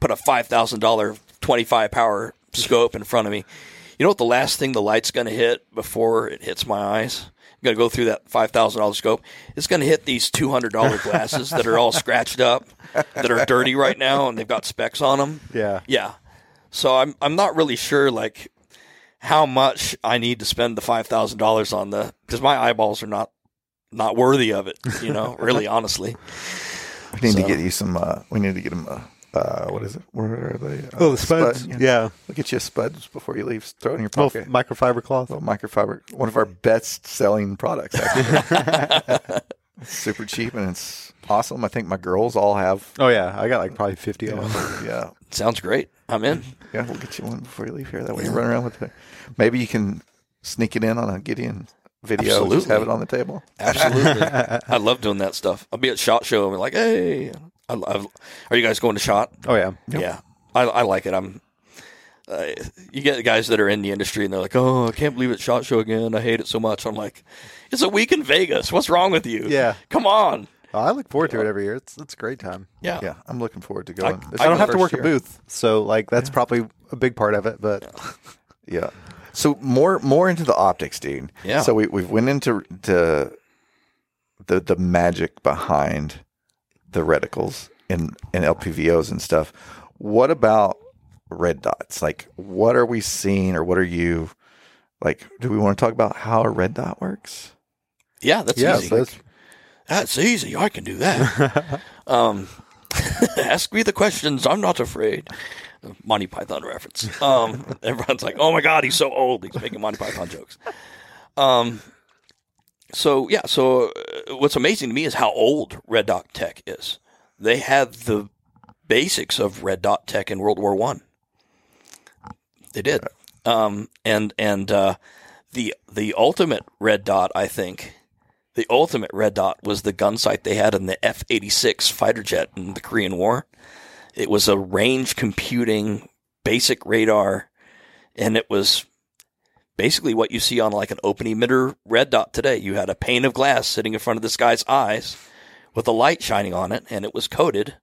Put a five thousand dollar twenty five power scope in front of me. You know what? The last thing the light's going to hit before it hits my eyes. Going to go through that five thousand dollar scope. It's going to hit these two hundred dollar glasses that are all scratched up, that are dirty right now, and they've got specs on them. Yeah. Yeah. So I'm I'm not really sure like how much I need to spend the five thousand dollars on the because my eyeballs are not not worthy of it. You know, really, honestly. We need So- to get you some. Uh, we need to get them. Uh, uh, what is it? Where are they? Uh, Oh, the spuds. spud, Yeah. We'll get you a spuds before you leave. Throw it in your Little pocket. microfiber cloth. Little microfiber. One of our best selling products. Super cheap and it's awesome. I think my girls all have. Oh yeah, I got like probably fifty of them. Yeah, Sounds great. I'm in. yeah. We'll get you one before you leave here. That way you run around with it. Maybe you can sneak it in on a Gideon video. Just Absolutely. have it on the table. Absolutely. I love doing that stuff. I'll be at Shot Show and be like, hey, I, I, are you guys going to Shot? Oh yeah. Yeah. I, I like it. I'm. Uh, you get guys that are in the industry and they're like, "Oh, I can't believe it's Shot Show again. I hate it so much." I'm like, "It's a week in Vegas. What's wrong with you? Yeah. come on." Oh, I look forward to it every year. It's it's a great time. Yeah, Yeah, I'm looking forward to going. This I don't have to work year. a booth, so like that's probably a big part of it. But Yeah. So more more into the optics, Dean. Yeah. So we we went into to the the magic behind the reticles and and LPVOs and stuff. What about red dots? Like, what are we seeing, or what are you like? Do we want to talk about how a red dot works? yeah, that's yeah, easy. that's, That's easy. I can do that. um, ask me the questions. I'm not afraid. Monty Python reference. Um, everyone's like, "Oh my god, he's so old." He's making Monty Python jokes. Um, so yeah. So uh, what's amazing to me is how old Red Dot Tech is. They had the basics of Red Dot Tech in World War One. They did. Um, and and uh, the the ultimate Red Dot, I think, the ultimate red dot was the gun sight they had in the F 86 fighter jet in the Korean War. It was a range computing basic radar, and it was basically what you see on like an open emitter red dot today. You had a pane of glass sitting in front of this guy's eyes with a light shining on it, and it was coated.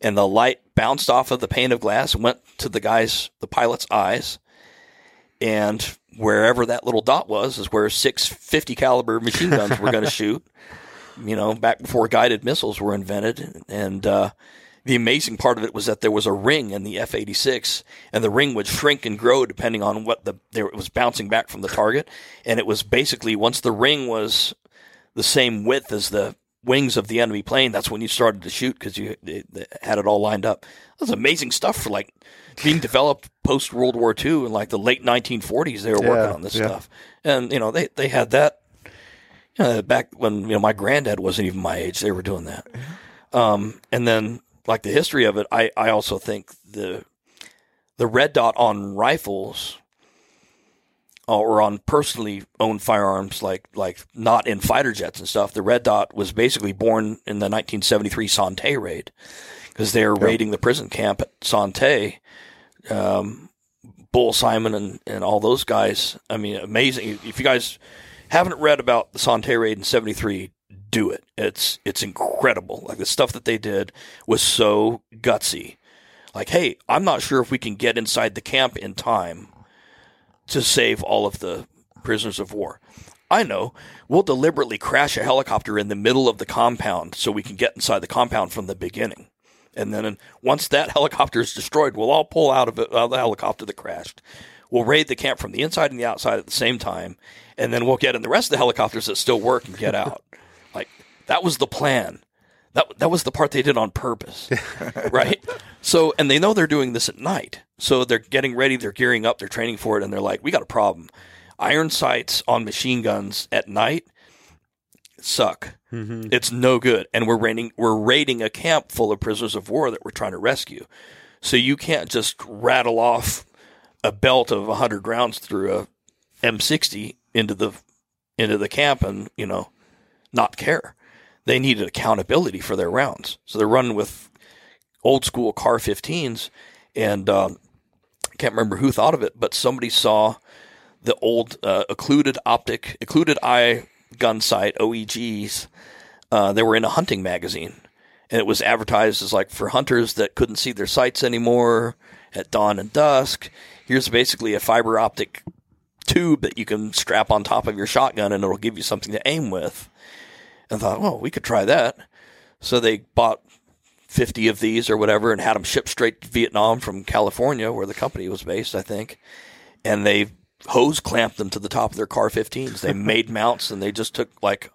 And the light bounced off of the pane of glass, and went to the guy's, the pilot's eyes, and wherever that little dot was is where six 50 caliber machine guns were going to shoot. You know, back before guided missiles were invented, and uh, the amazing part of it was that there was a ring in the F-86, and the ring would shrink and grow depending on what the there it was bouncing back from the target, and it was basically once the ring was the same width as the wings of the enemy plane, that's when you started to shoot because you they, they had it all lined up. That was amazing stuff for like being developed post World War II in like the late 1940s. They were Yeah, working on this yeah. stuff, and you know they they had that. You know, back when you know my granddad wasn't even my age, they were doing that. Um, and then like the history of it, I I also think the the red dot on rifles uh, or on personally owned firearms, like like not in fighter jets and stuff. The red dot was basically born in the 1973 Son Tay raid because they were raiding the prison camp at Son Tay. Um, Bull Simons and, and all those guys. I mean, amazing. If you guys haven't read about the Son Tay raid in '73, do it. It's it's incredible. Like the stuff that they did was so gutsy. Like, hey, I'm not sure if we can get inside the camp in time to save all of the prisoners of war. I know. We'll deliberately crash a helicopter in the middle of the compound so we can get inside the compound from the beginning. And then once that helicopter is destroyed, we'll all pull out of, it, the helicopter that crashed. We'll raid the camp from the inside and the outside at the same time, and then we'll get in the rest of the helicopters that still work and get out. That was the plan. That that was the part they did on purpose, right? So, and they know they're doing this at night, so they're getting ready, they're gearing up, they're training for it, and they're like, "We got a problem. Iron sights on machine guns at night suck. Mm-hmm. It's no good, and we're raiding we're raiding a camp full of prisoners of war that we're trying to rescue. So you can't just rattle off a belt of 100 rounds through a M60 into the into the camp and you know not care. They needed accountability for their rounds, so they're running with old school CAR 15s, and um, I can't remember who thought of it, but somebody saw the old uh, occluded optic, occluded eye gun sight OEGs. Uh, they were in a hunting magazine, and it was advertised as like for hunters that couldn't see their sights anymore at dawn and dusk. Here's basically a fiber optic tube that you can strap on top of your shotgun, and it'll give you something to aim with. And thought, oh, we could try that. So they bought 50 of these or whatever and had them shipped straight to Vietnam from California, where the company was based, I think. And they hose clamped them to the top of their CAR 15s. They made mounts and they just took like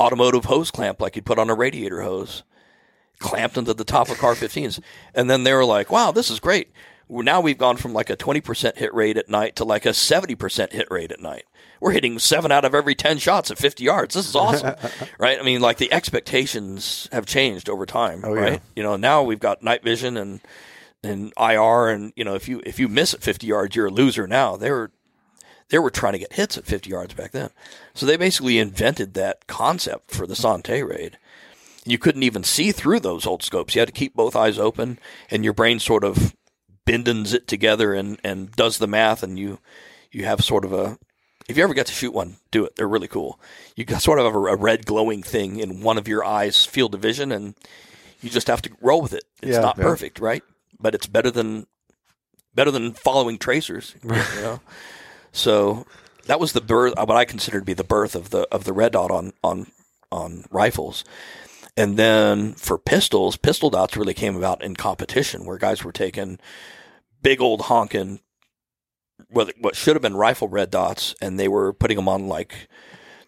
automotive hose clamp, like you put on a radiator hose, clamped them to the top of CAR 15s. And then they were like, wow, this is great. Now we've gone from like a 20% hit rate at night to like a 70% hit rate at night. We're hitting seven out of every 10 shots at 50 yards. This is awesome. right? I mean, like the expectations have changed over time, oh, right? You know, now we've got night vision and, and IR and, you know, if you, if you miss at 50 yards, you're a loser now. They were, they were trying to get hits at 50 yards back then. So they basically invented that concept for the Son Tay raid. You couldn't even see through those old scopes. You had to keep both eyes open and your brain sort of bindens it together and, and does the math and you, you have sort of a, if you ever get to shoot one, do it. They're really cool. You got sort of have a, a red glowing thing in one of your eyes field of vision and you just have to roll with it. It's Yeah. not Yeah. perfect, right? But it's better than, better than following tracers, you know? So that was the birth, what I consider to be the birth of the of the red dot on on on rifles. And then for pistols, pistol dots really came about in competition, where guys were taking big old honking, what what should have been rifle red dots, and they were putting them on like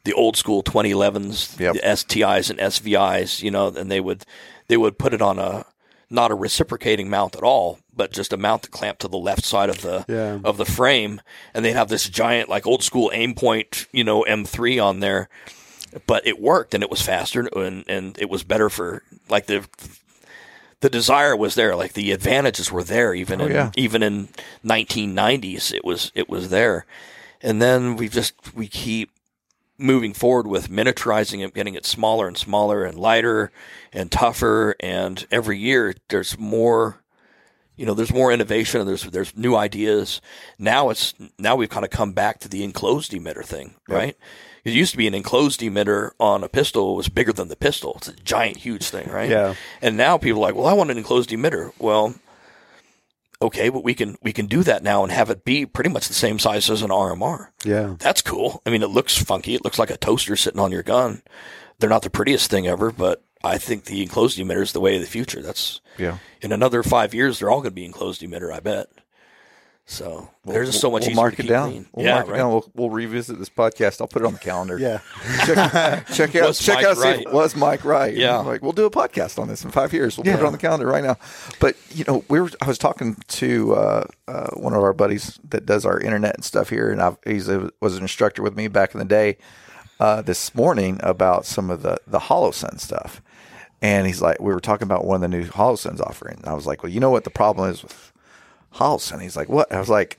the old school 2011s, Yep. the STIs and SVIs, you know, and they would they would put it on a not a reciprocating mount at all, but just a mount that clamped to the left side of the Yeah. of the frame, and they'd have this giant like old school Aimpoint, you know, M3 on there. But it worked, and it was faster, and and it was better for like the the desire was there, like the advantages were there, even oh, in yeah. even in 1990s, it was it was there, and then we just we keep moving forward with miniaturizing it, getting it smaller and smaller and lighter and tougher. And every year there's more, you know, there's more innovation and there's, there's new ideas. Now it's, now we've kind of come back to the enclosed emitter thing, right? It used to be an enclosed emitter on a pistol was bigger than the pistol. It's a giant, huge thing, right? Yeah. And now people are like, well, I want an enclosed emitter. Well, okay, but we can, we can do that now and have it be pretty much the same size as an RMR Yeah. that's cool. I mean, it looks funky. It looks like a toaster sitting on your gun. They're not the prettiest thing ever, but I think the enclosed emitter is the way of the future. That's Yeah. in another five years, they're all going to be enclosed emitter. I bet. So there's just so much We'll easier mark to it down. clean. We'll yeah, mark right. it down. We'll, we'll revisit this podcast. I'll put it on the calendar. Yeah. check, check out. Was check Mike out. See if right? it was Mike right? Yeah. Like we'll do a podcast on this in five years. We'll put it on the calendar right now. But you know, we were. I was talking to uh, uh, one of our buddies that does our internet and stuff here, and I've, he's a, was an instructor with me back in the day. Uh, this morning about some of the the Holosun stuff, and he's like, we were talking about one of the new Holosun offering. And I was like, well, you know what the problem is with Holosun? He's like, what? I was like,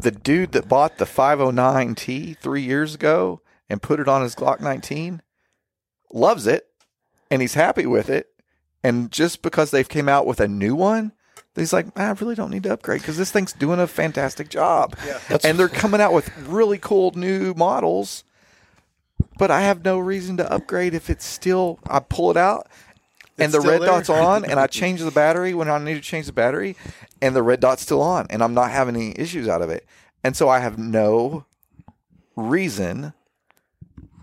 the dude that bought the 509T three years ago and put it on his Glock 19 loves it and he's happy with it. And just because they've came out with a new one, he's like, I really don't need to upgrade because this thing's doing a fantastic job. and they're coming out with really cool new models. but I have no reason to upgrade if it's still. I pull it out. And the red there. dot's on, and I change the battery when I need to change the battery, and the red dot's still on, and I'm not having any issues out of it. And so I have no reason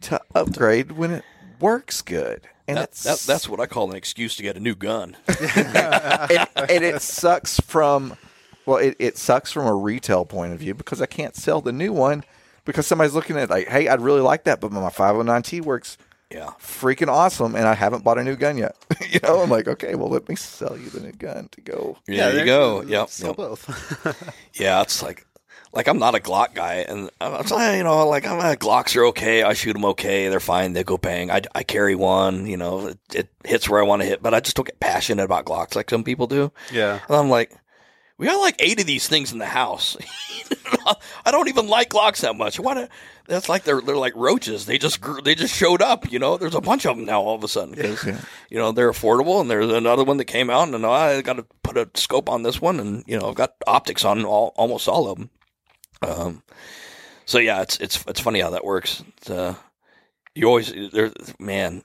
to upgrade when it works good. And That, that, that's what I call an excuse to get a new gun. and, and it sucks from well it, it sucks from a retail point of view because i can't sell the new one because somebody's looking at it like hey i'd really like that but my 509t works yeah. freaking awesome and i haven't bought a new gun yet you know i'm like okay well let me sell you the new gun to go Yeah, there you go. Yep. Sell yep. both. Yeah, it's like, like I'm not a Glock guy, and I'm, I'm saying, you know, like I'm a, Glocks are okay. I shoot them okay. They're fine. They go bang. I, I carry one. You know, it, it hits where I want to hit, but I just don't get passionate about Glocks like some people do. yeah. And I'm like, we got like eight of these things in the house. I don't even like locks that much. Why? do- That's like they're they're like roaches. They just grew, they just showed up. You know, there's a bunch of them now all of a sudden because you know they're affordable. And there's another one that came out, and I got to put a scope on this one, and you know I've got optics on all almost all of them. Um, so yeah, it's it's it's funny how that works. Uh, you always there, man.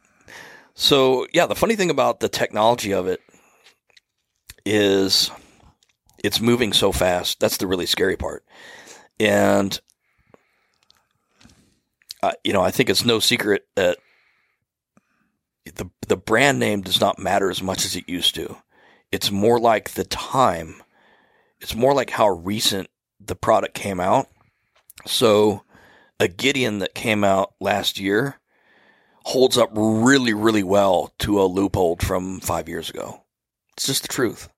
So yeah, the funny thing about the technology of it is it's moving so fast. That's the really scary part. And uh, you know, I think it's no secret that the the brand name does not matter as much as it used to. It's more like the time. It's more like how recent the product came out. So, a Gideon that came out last year holds up really, really well to a Leupold from five years ago. It's just the truth.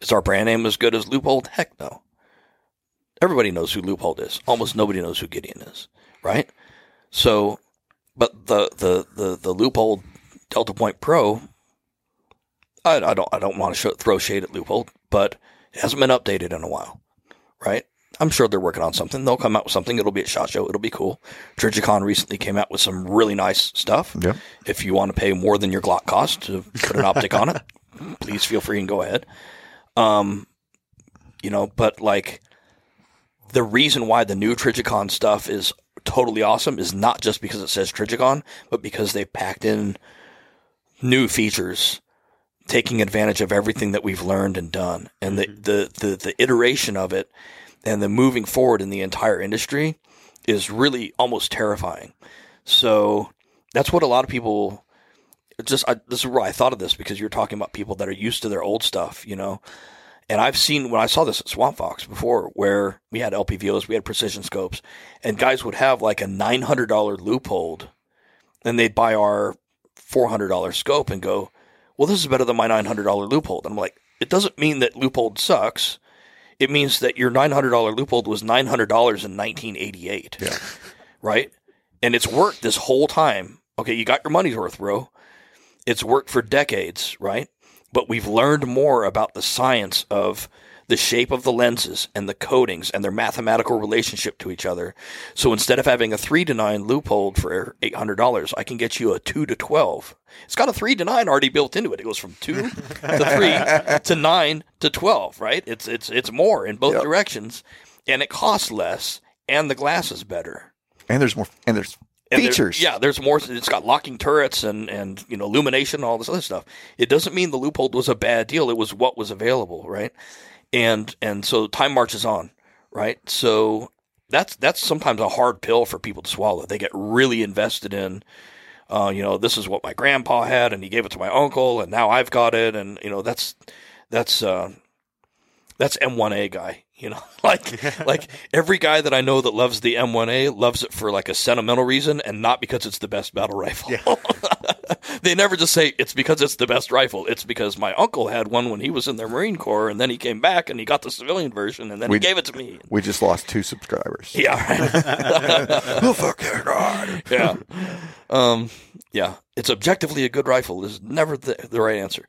Is our brand name as good as Leupold? Heck no. Everybody knows who Leupold is. Almost nobody knows who Gideon is, right? So, but the the the the Leupold Delta Point Pro, I, I don't I don't want to show, throw shade at Leupold, but it hasn't been updated in a while, right? I'm sure they're working on something. They'll come out with something. It'll be at Shot Show. It'll be cool. Trijicon recently came out with some really nice stuff. Yeah. If you want to pay more than your Glock cost to put an optic on it, please feel free and go ahead. Um, you know, but like the reason why the new Trijicon stuff is totally awesome is not just because it says Trijicon, but because they packed in new features, taking advantage of everything that we've learned and done, and the, the, the, the iteration of it and the moving forward in the entire industry is really almost terrifying. So that's what a lot of people just I, this is where I thought of this because you're talking about people that are used to their old stuff, you know. And I've seen when I saw this at Swamp Fox before, where we had LPVOs, we had precision scopes, and guys would have like a nine hundred dollar Leupold, and they'd buy our four hundred dollar scope and go, "Well, this is better than my nine hundred dollar Leupold." And I'm like, it doesn't mean that Leupold sucks. It means that your nine hundred dollar Leupold was nine hundred dollars in nineteen eighty eight, right? And it's worked this whole time. Okay, you got your money's worth, bro. It's worked for decades, right? But we've learned more about the science of the shape of the lenses and the coatings and their mathematical relationship to each other. So instead of having a 3 to 9 Leupold for $800, I can get you a 2 to 12. It's got a 3 to 9 already built into it. It goes from 2 to 3 to 9 to 12, right? It's it's it's more in both Yep. directions and it costs less and the glass is better. and there's more and there's And there- features yeah, there's more. It's got locking turrets and and you know illumination, and all this other stuff. It doesn't mean the Leupold was a bad deal. It was what was available, right? And and so time marches on, right? So that's that's sometimes a hard pill for people to swallow. They get really invested in. Uh, you know, this is what my grandpa had, and he gave it to my uncle, and now I've got it, and you know, that's that's uh, that's M1A guy. You know, like like every guy that I know that loves the M1A loves it for like a sentimental reason, and not because it's the best battle rifle. they never just say it's because it's the best rifle. It's because my uncle had one when he was in the Marine Corps, and then he came back and he got the civilian version, and then We- he gave it to me. we just lost two subscribers Yeah, right. oh fuck yeah, God. yeah, um, yeah. It's objectively a good rifle. Is never the, the right answer.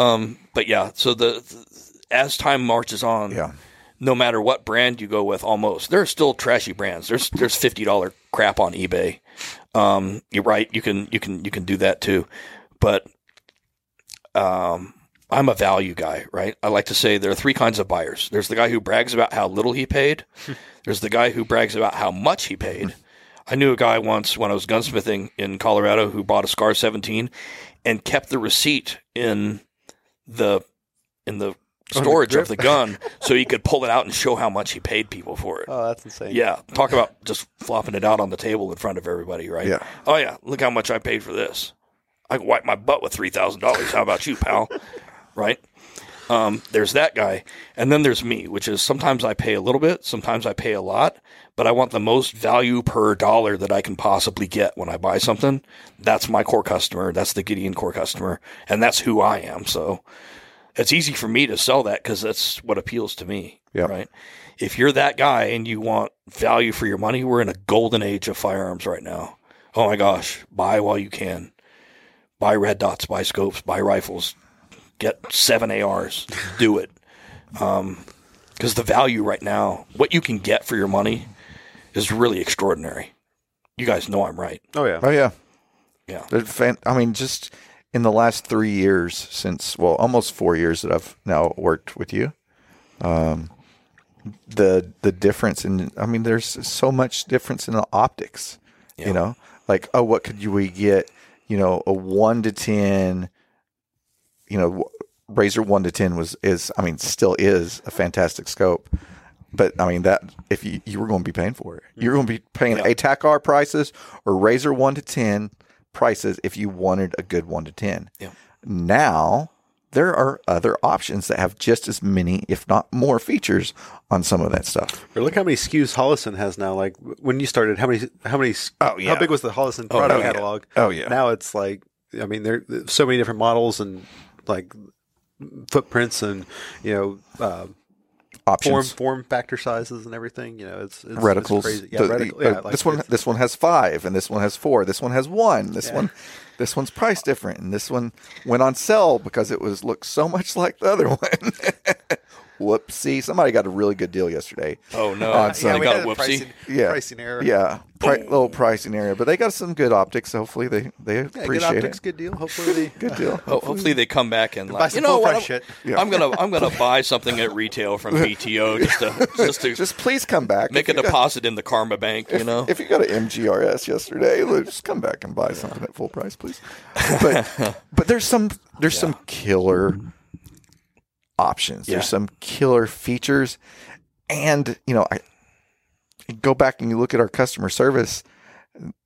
Um, but yeah, so the, the as time marches on, yeah no matter what brand you go with, almost there are still trashy brands. There's there's fifty dollar crap on eBay. Um, you're right. You can you can you can do that too, but um, I'm a value guy, right? I like to say there are three kinds of buyers. There's the guy who brags about how little he paid. There's the guy who brags about how much he paid. I knew a guy once when I was gunsmithing in Colorado who bought a Scar 17 and kept the receipt in the in the storage of the gun so he could pull it out and show how much he paid people for it. Oh, that's insane. Yeah, talk about just flopping it out on the table in front of everybody, right? Yeah. Oh yeah, look how much I paid for this. I can wipe my butt with three thousand dollars. How about you, pal? right? Um, there's that guy, and then there's me, which is sometimes I pay a little bit, sometimes I pay a lot, but I want the most value per dollar that I can possibly get when I buy something. That's my core customer. That's the Gideon core customer, and that's who I am. So it's easy for me to sell that because that's what appeals to me. Yep. Right. If you're that guy and you want value for your money, we're in a golden age of firearms right now. Oh my gosh, buy while you can. Buy red dots, buy scopes, buy rifles, get seven ARs, do it. Um, because the value right now, what you can get for your money, is really extraordinary. You guys know I'm right. Oh yeah. Oh yeah, Yeah. Fan- I mean, just in the last three years, since well, almost four years that I've now worked with you, um, the the difference in I mean, there's so much difference in the optics. Yeah. You know, like oh, what could we get? You know, a one to ten. You know, Razor one to ten was is I mean still is a fantastic scope. But I mean that if you, you were going to be paying for it, you're going to be paying Yeah. ATACR prices or Razor one to ten prices if you wanted a good one to ten. Yeah. Now there are other options that have just as many, if not more, features on some of that stuff. Or look how many SKUs Holosun has now. Like when you started, how many? How many? Oh, yeah. How big was the Holosun product oh, yeah. catalog? Oh, yeah. Now it's like, I mean, there there's so many different models and like footprints and you know uh, Options. form factor sizes and everything. You know, it's, it's reticles. It's crazy. Yeah, The- reticle. Yeah, uh, like this one, this one has five, and this one has four. This one has one. This Yeah. one, this one's price different, and this one went on sale because it was looked so much like the other one. Whoopsie! Somebody got a really good deal yesterday. Oh no, On I some- got a whoopsie. Yeah, pricing error. Yeah, Pri- little pricing area, but they got some good optics. Hopefully, they they Yeah, good appreciate optics, it. good deal. Hopefully, they, Good deal. Ho- hopefully they come back and buy like, some you know full what? price I'm, shit. I'm gonna I'm gonna buy something at retail from BTO just to just to Just please come back. make a If you got- deposit in the Karma Bank. You know, If you got an MGRS yesterday, just come back and buy something at full price, please. But but there's some there's some killer options. Yeah. There's some killer features, and you know I go back and you look at our customer service.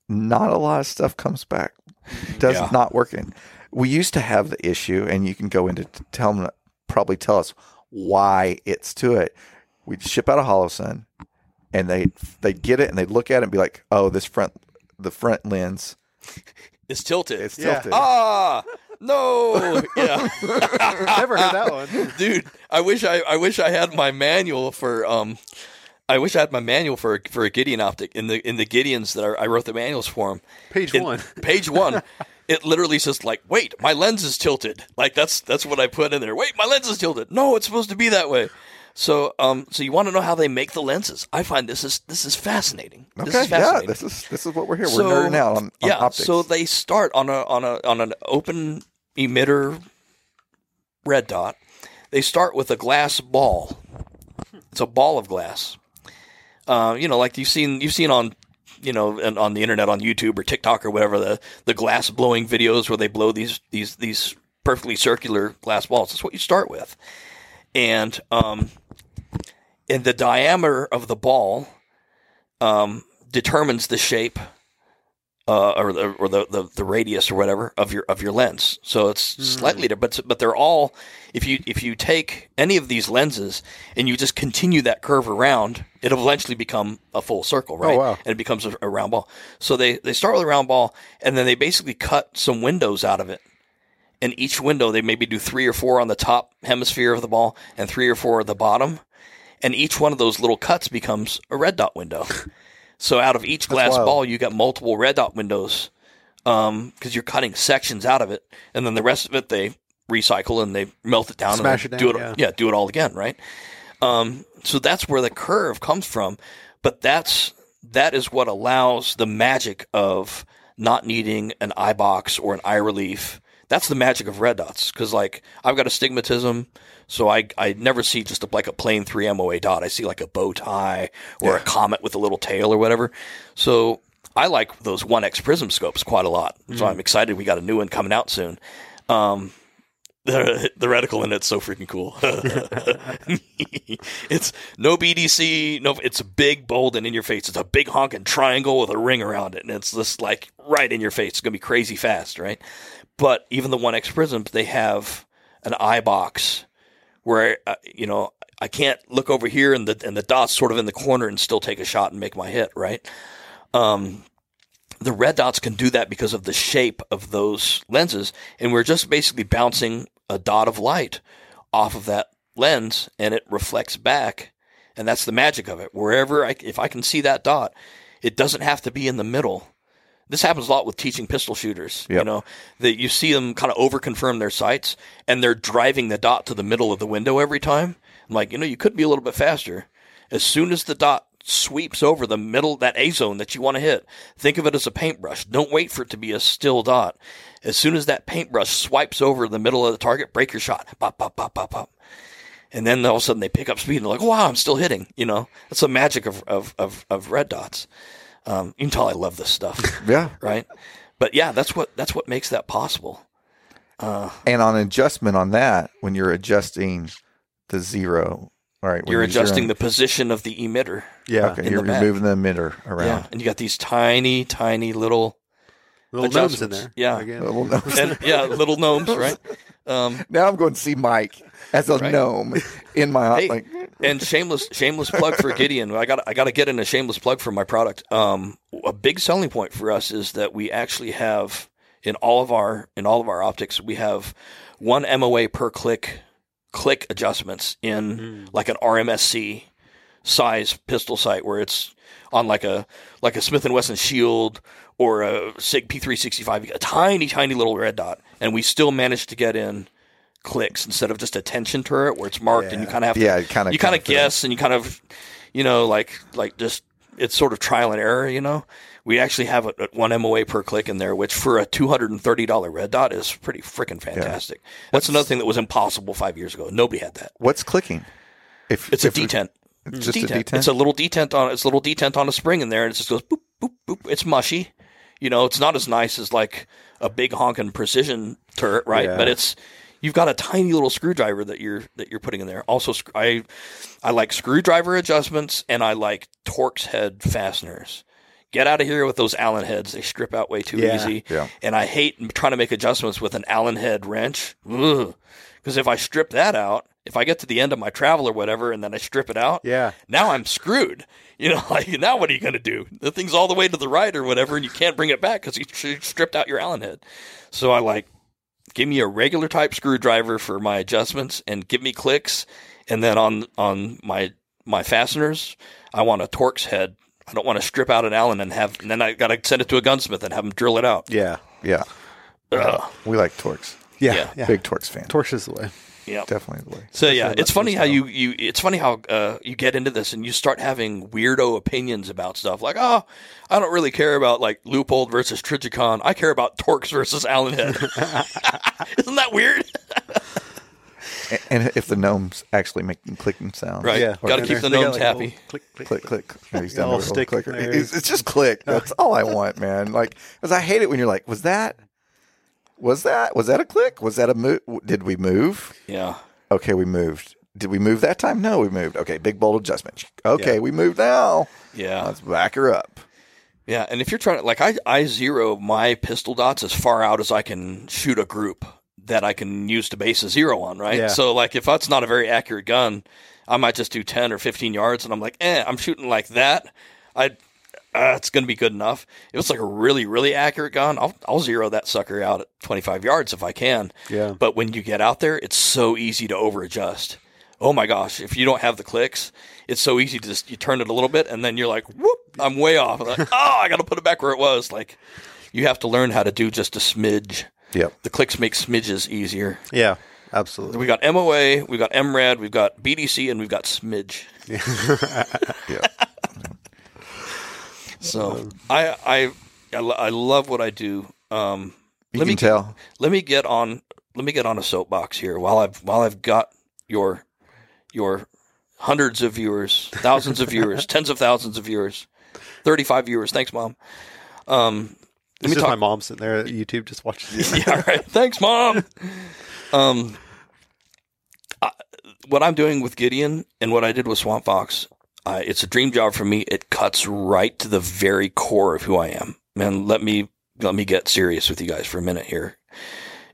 Not a lot of stuff comes back. Does Yeah. not working. We used to have the issue, and you can go into tell them probably tell us why it's to it. We'd ship out a Holosun, and they they get it and they'd look at it and be like, "Oh, this front the front lens it's tilted. it's Yeah. tilted." ah, no, yeah, never heard that one. dude. I wish I I wish I had my manual for um. I wish I had my manual for for a Gideon optic in the in the Gideons that I, I wrote the manuals for them. Page In one. Page one. It literally says like, "Wait, my lens is tilted." Like that's that's what I put in there. Wait, my lens is tilted. No, it's supposed to be that way. So, um, so you want to know how they make the lenses? I find this is this is fascinating. This Okay, is yeah, this is this is what we're here. So- we're nerding out on, on yeah. optics. So they start on a on a on an open emitter red dot. They start with a glass ball. It's a ball of glass. Uh, you know, like you've seen you've seen on you know and on the internet on YouTube or TikTok or whatever the the glass blowing videos where they blow these these these perfectly circular glass balls. That's what you start with, and um, and the diameter of the ball um, determines the shape uh, or the or the, the, the radius or whatever of your of your lens. So it's slightly different, but but they're all if you if you take any of these lenses and you just continue that curve around, it'll eventually become a full circle, right? wow. And it becomes a, a round ball. So they they start with a round ball and then they basically cut some windows out of it. And each window they maybe do three or four on the top hemisphere of the ball and three or four at the bottom. And each one of those little cuts becomes a red dot window. So out of each glass ball, you got multiple red dot windows because you're cutting sections out of it, and then the rest of it they recycle and they melt it down Smash and it do down, it. yeah. do it all again, right? Um, so that's where the curve comes from, but that's that is what allows the magic of not needing an eye box or an eye relief. That's the magic of red dots because like I've got astigmatism, so I I never see just a, like a plain three MOA dot. I see like a bow tie or a comet with a little tail or whatever. So I like those 1X prism scopes quite a lot. So I'm excited we got a new one coming out soon. Um, the, the reticle in it's so freaking cool. it's no BDC, no, it's big, bold, and in your face. It's a big honking triangle with a ring around it, and it's just like right in your face. It's gonna be crazy fast, right? But even the 1X prisms, they have an eye box where uh, you know I can't look over here and the and the dot's sort of in the corner and still take a shot and make my hit, right? Um, the red dots can do that because of the shape of those lenses, and we're just basically bouncing a dot of light off of that lens, and it reflects back, and that's the magic of it. Wherever I, if I can see that dot, it doesn't have to be in the middle. This happens a lot with teaching pistol shooters. You know that you see them kind of over confirm their sights, and they're driving the dot to the middle of the window every time. I'm like, you know, you could be a little bit faster. As soon as the dot sweeps over the middle, that A zone that you want to hit, think of it as a paintbrush. Don't wait for it to be a still dot. As soon as that paintbrush swipes over the middle of the target, break your shot. Pop, pop, pop, pop, pop. And then all of a sudden they pick up speed and they're like, wow, I'm still hitting. You know, that's the magic of, of, of, of red dots. Um, you can tell I love this stuff. Yeah. right. But yeah, that's what, that's what makes that possible. And on adjustment on that, when you're adjusting the zero, all right, when You're adjusting zeroing- the position of the emitter. Yeah. Okay, you're, the moving the emitter Yeah. around. And you got these tiny, tiny little, Little gnomes in there. Yeah. Again. Little gnomes. and yeah, little gnomes, right? Um, now I'm going to see Mike as a Right. gnome in my Hey, like. and shameless shameless plug for Gideon. I got I got to get in a shameless plug for my product. Um, a big selling point for us is that we actually have in all of our in all of our optics we have one MOA per click click adjustments in like an RMSC size pistol sight where it's on like a like a Smith and Wesson Shield or a Sig P365, a tiny tiny little red dot, and we still manage to get in clicks instead of just a tension turret where it's marked and you kind of have to Yeah, kinda- you kind of guess and you kind of you know like like just it's sort of trial and error you know we actually have a, a one MOA per click in there which for a $230 red dot is pretty freaking fantastic that's another thing that was impossible five years ago nobody had that What's clicking? If it's a detent It's just a detent. detent. It's a little detent on it's a little detent on a spring in there, and it just goes boop boop boop. It's mushy. You know, it's not as nice as like a big honking precision turret, right? Yeah. But it's you've got a tiny little screwdriver that you're that you're putting in there. Also, I I like screwdriver adjustments, and I like Torx head fasteners. Get out of here with those Allen heads. They strip out way too Yeah. easy. Yeah. And I hate trying to make adjustments with an Allen head wrench. Because if I strip that out, if I get to the end of my travel or whatever, and then I strip it out, Yeah. now I'm screwed. You know, like now what are you going to do? The thing's all the way to the right or whatever, and you can't bring it back because you stripped out your Allen head. So I like give me a regular type screwdriver for my adjustments, and give me clicks, and then on on my my fasteners, I want a Torx head. I don't want to strip out an Allen and have, and then I got to send it to a gunsmith and have him drill it out. Yeah. yeah, Ugh. we like Torx. Yeah. Yeah. Yeah. Big Torx fan. Torch is the way. Yeah. Definitely the way. So yeah, it's funny how you, you it's funny how uh, you get into this and you start having weirdo opinions about stuff like oh I don't really care about like Leupold versus Trijicon I care about Torx versus Allen Head isn't that weird A- And if the gnome's actually making clicking sounds, right Yeah. got to keep the gnomes like, happy little Click, click. click, click. Yeah, he's Yeah, done little a stick clicker. It's, it's just click. That's all I want, man. Like, because I hate it when you're like, was that, was that, was that a click? Was that a move? Did we move? yeah Okay, we moved. Did we move that time? No, we moved. Okay, big bold adjustment. Okay, Yeah. we moved now. yeah Let's back her up. yeah and if you're trying to like I I zero my pistol dots as far out as I can shoot a group that I can use to base a zero on right Yeah. so like if that's not a very accurate gun I might just do 10 or 15 yards and I'm like eh I'm shooting like that I uh, it's going to be good enough. If it's like a really, really accurate gun, I'll, I'll zero that sucker out at 25 yards if I can. Yeah. But when you get out there, it's so easy to over adjust. Oh my gosh. If you don't have the clicks, it's so easy to just, you turn it a little bit and then you're like, whoop, I'm way off. I'm like, oh, I got to put it back where it was. Like you have to learn how to do just a smidge. Yep. The clicks make smidges easier. Yeah. Absolutely. We got MOA, we've got MRAD, we've got BDC, and we've got smidge. Yeah. So I, I, I, love what I do. Um, You let me tell. let me get on let me get on a soapbox here while I've while I've got your your hundreds of viewers, thousands of viewers, tens of thousands of viewers, thirty five viewers. Thanks, mom. Um, let It's me talk. my mom sitting there at YouTube just watching. yeah, right. Thanks, mom. Um, I, what I'm doing with Gideon and what I did with Swamp Fox, uh, it's a dream job for me. It cuts right to the very core of who I am. And let me let me get serious with you guys for a minute here.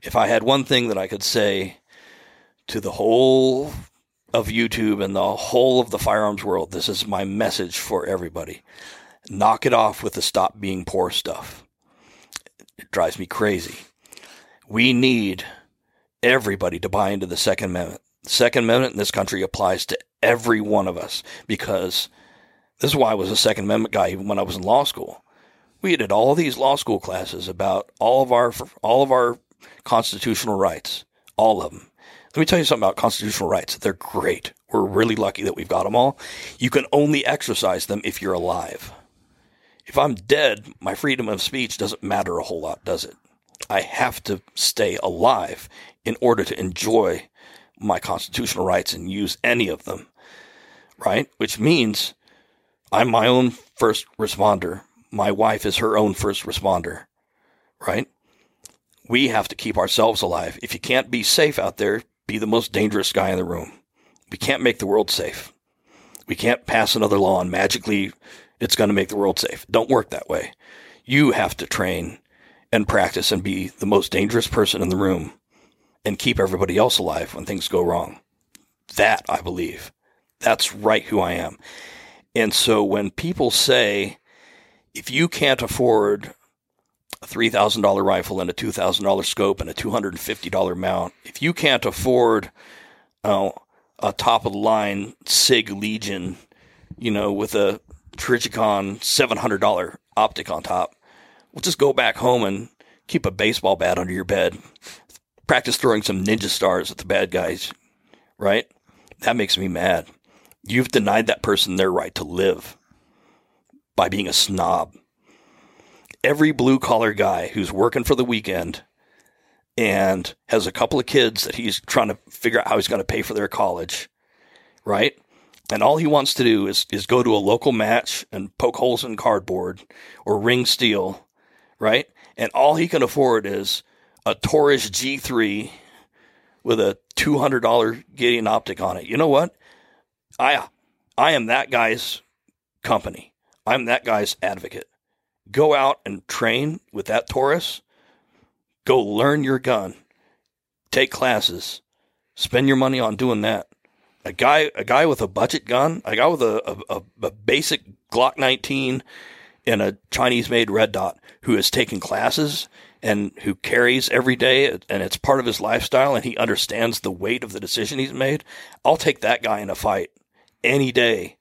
If I had one thing that I could say to the whole of YouTube and the whole of the firearms world, this is my message for everybody. Knock it off with the stop being poor stuff. It drives me crazy we need everybody to buy into the Second Amendment. The Second Amendment in this country applies to every one of us because this is why I was a Second Amendment guy even when I was in law school. We did all these law school classes about all of our all of our constitutional rights, all of them. Let me tell you something about constitutional rights. They're great. We're really lucky that we've got them all. You can only exercise them if you're alive. If I'm dead, my freedom of speech doesn't matter a whole lot, does it? I have to stay alive in order to enjoy my constitutional rights and use any of them, right? Which means I'm my own first responder. My wife is her own first responder, right? We have to keep ourselves alive. If you can't be safe out there, be the most dangerous guy in the room. We can't make the world safe. We can't pass another law and magically it's going to make the world safe. Don't work that way. You have to train and practice and be the most dangerous person in the room and keep everybody else alive when things go wrong. That I believe. That's right who I am. And so when people say, if you can't afford a $3,000 rifle and a $2,000 scope and a $250 mount, if you can't afford uh, a top of the line SIG Legion, you know, with a Trijicon $700 optic on top, well, just go back home and keep a baseball bat under your bed. Practice throwing some ninja stars at the bad guys, right? That makes me mad. You've denied that person their right to live by being a snob. Every blue collar guy who's working for the weekend and has a couple of kids that he's trying to figure out how he's going to pay for their college, right? And all he wants to do is, is go to a local match and poke holes in cardboard or ring steel right? And all he can afford is a Taurus G3 with a $200 Gideon optic on it. You know what? I I am that guy's company. I'm that guy's advocate. Go out and train with that Taurus. Go learn your gun. Take classes. Spend your money on doing that. A guy a guy with a budget gun, a guy with a, a, a basic Glock 19 and a Chinese made red dot who has taken classes and who carries every day and it's part of his lifestyle and he understands the weight of the decision he's made, I'll take that guy in a fight any day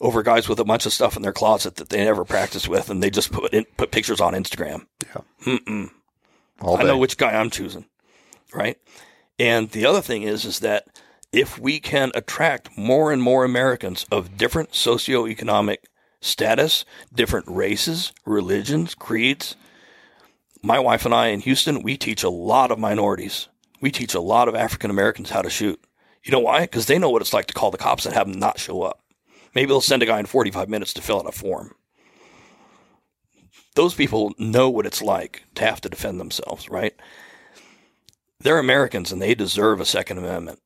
over guys with a bunch of stuff in their closet that they never practice with and they just put in, put pictures on Instagram. Yeah. I know which guy I'm choosing, right? And the other thing is, is that if we can attract more and more Americans of different socioeconomic status, different races, religions, creeds. My wife and I in Houston, we teach a lot of minorities. We teach a lot of African Americans how to shoot. You know why? Because they know what it's like to call the cops and have them not show up. Maybe they'll send a guy in 45 minutes to fill out a form. Those people know what it's like to have to defend themselves, right? They're Americans and they deserve a Second Amendment.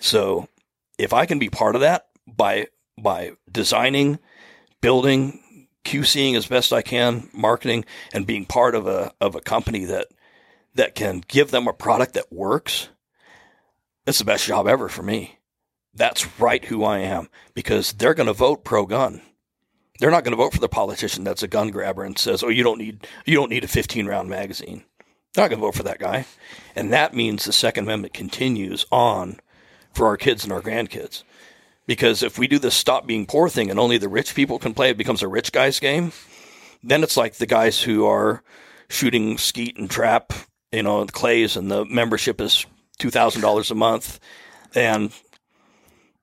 So if I can be part of that by by designing building, QCing as best I can, marketing, and being part of a of a company that that can give them a product that works. It's the best job ever for me. That's right who I am because they're going to vote pro gun. They're not going to vote for the politician that's a gun grabber and says, "Oh, you don't need you don't need a 15 round magazine." They're not going to vote for that guy, and that means the Second Amendment continues on for our kids and our grandkids. Because if we do this stop being poor thing and only the rich people can play, it becomes a rich guy's game. Then it's like the guys who are shooting skeet and trap, you know, the clays, and the membership is two thousand dollars a month, and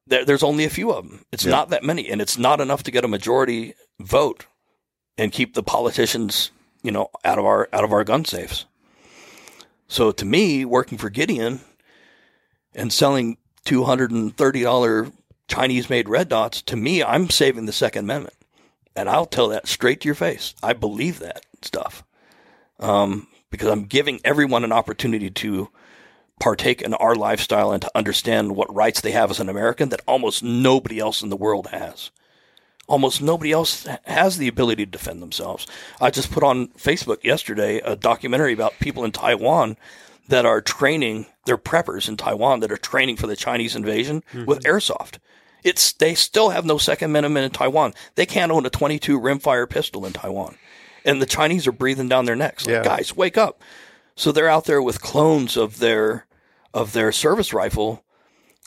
there, there's only a few of them. It's not that many, and it's not enough to get a majority vote and keep the politicians, you know, out of our out of our gun safes. So to me, working for Gideon and selling two hundred and thirty dollar Chinese made red dots, to me, I'm saving the Second Amendment. And I'll tell that straight to your face. I believe that. stuff. Um, because I'm giving everyone an opportunity to partake in our lifestyle and to understand what rights they have as an American that almost nobody else in the world has. Almost nobody else has the ability to defend themselves. I just put on Facebook yesterday a documentary about people in Taiwan that are training, they're preppers in Taiwan that are training for the Chinese invasion with airsoft. It's they still have no Second Amendment in Taiwan. They can't own a 22 rimfire pistol in Taiwan, and the Chinese are breathing down their necks. Like, Yeah. guys, wake up! So they're out there with clones of their of their service rifle,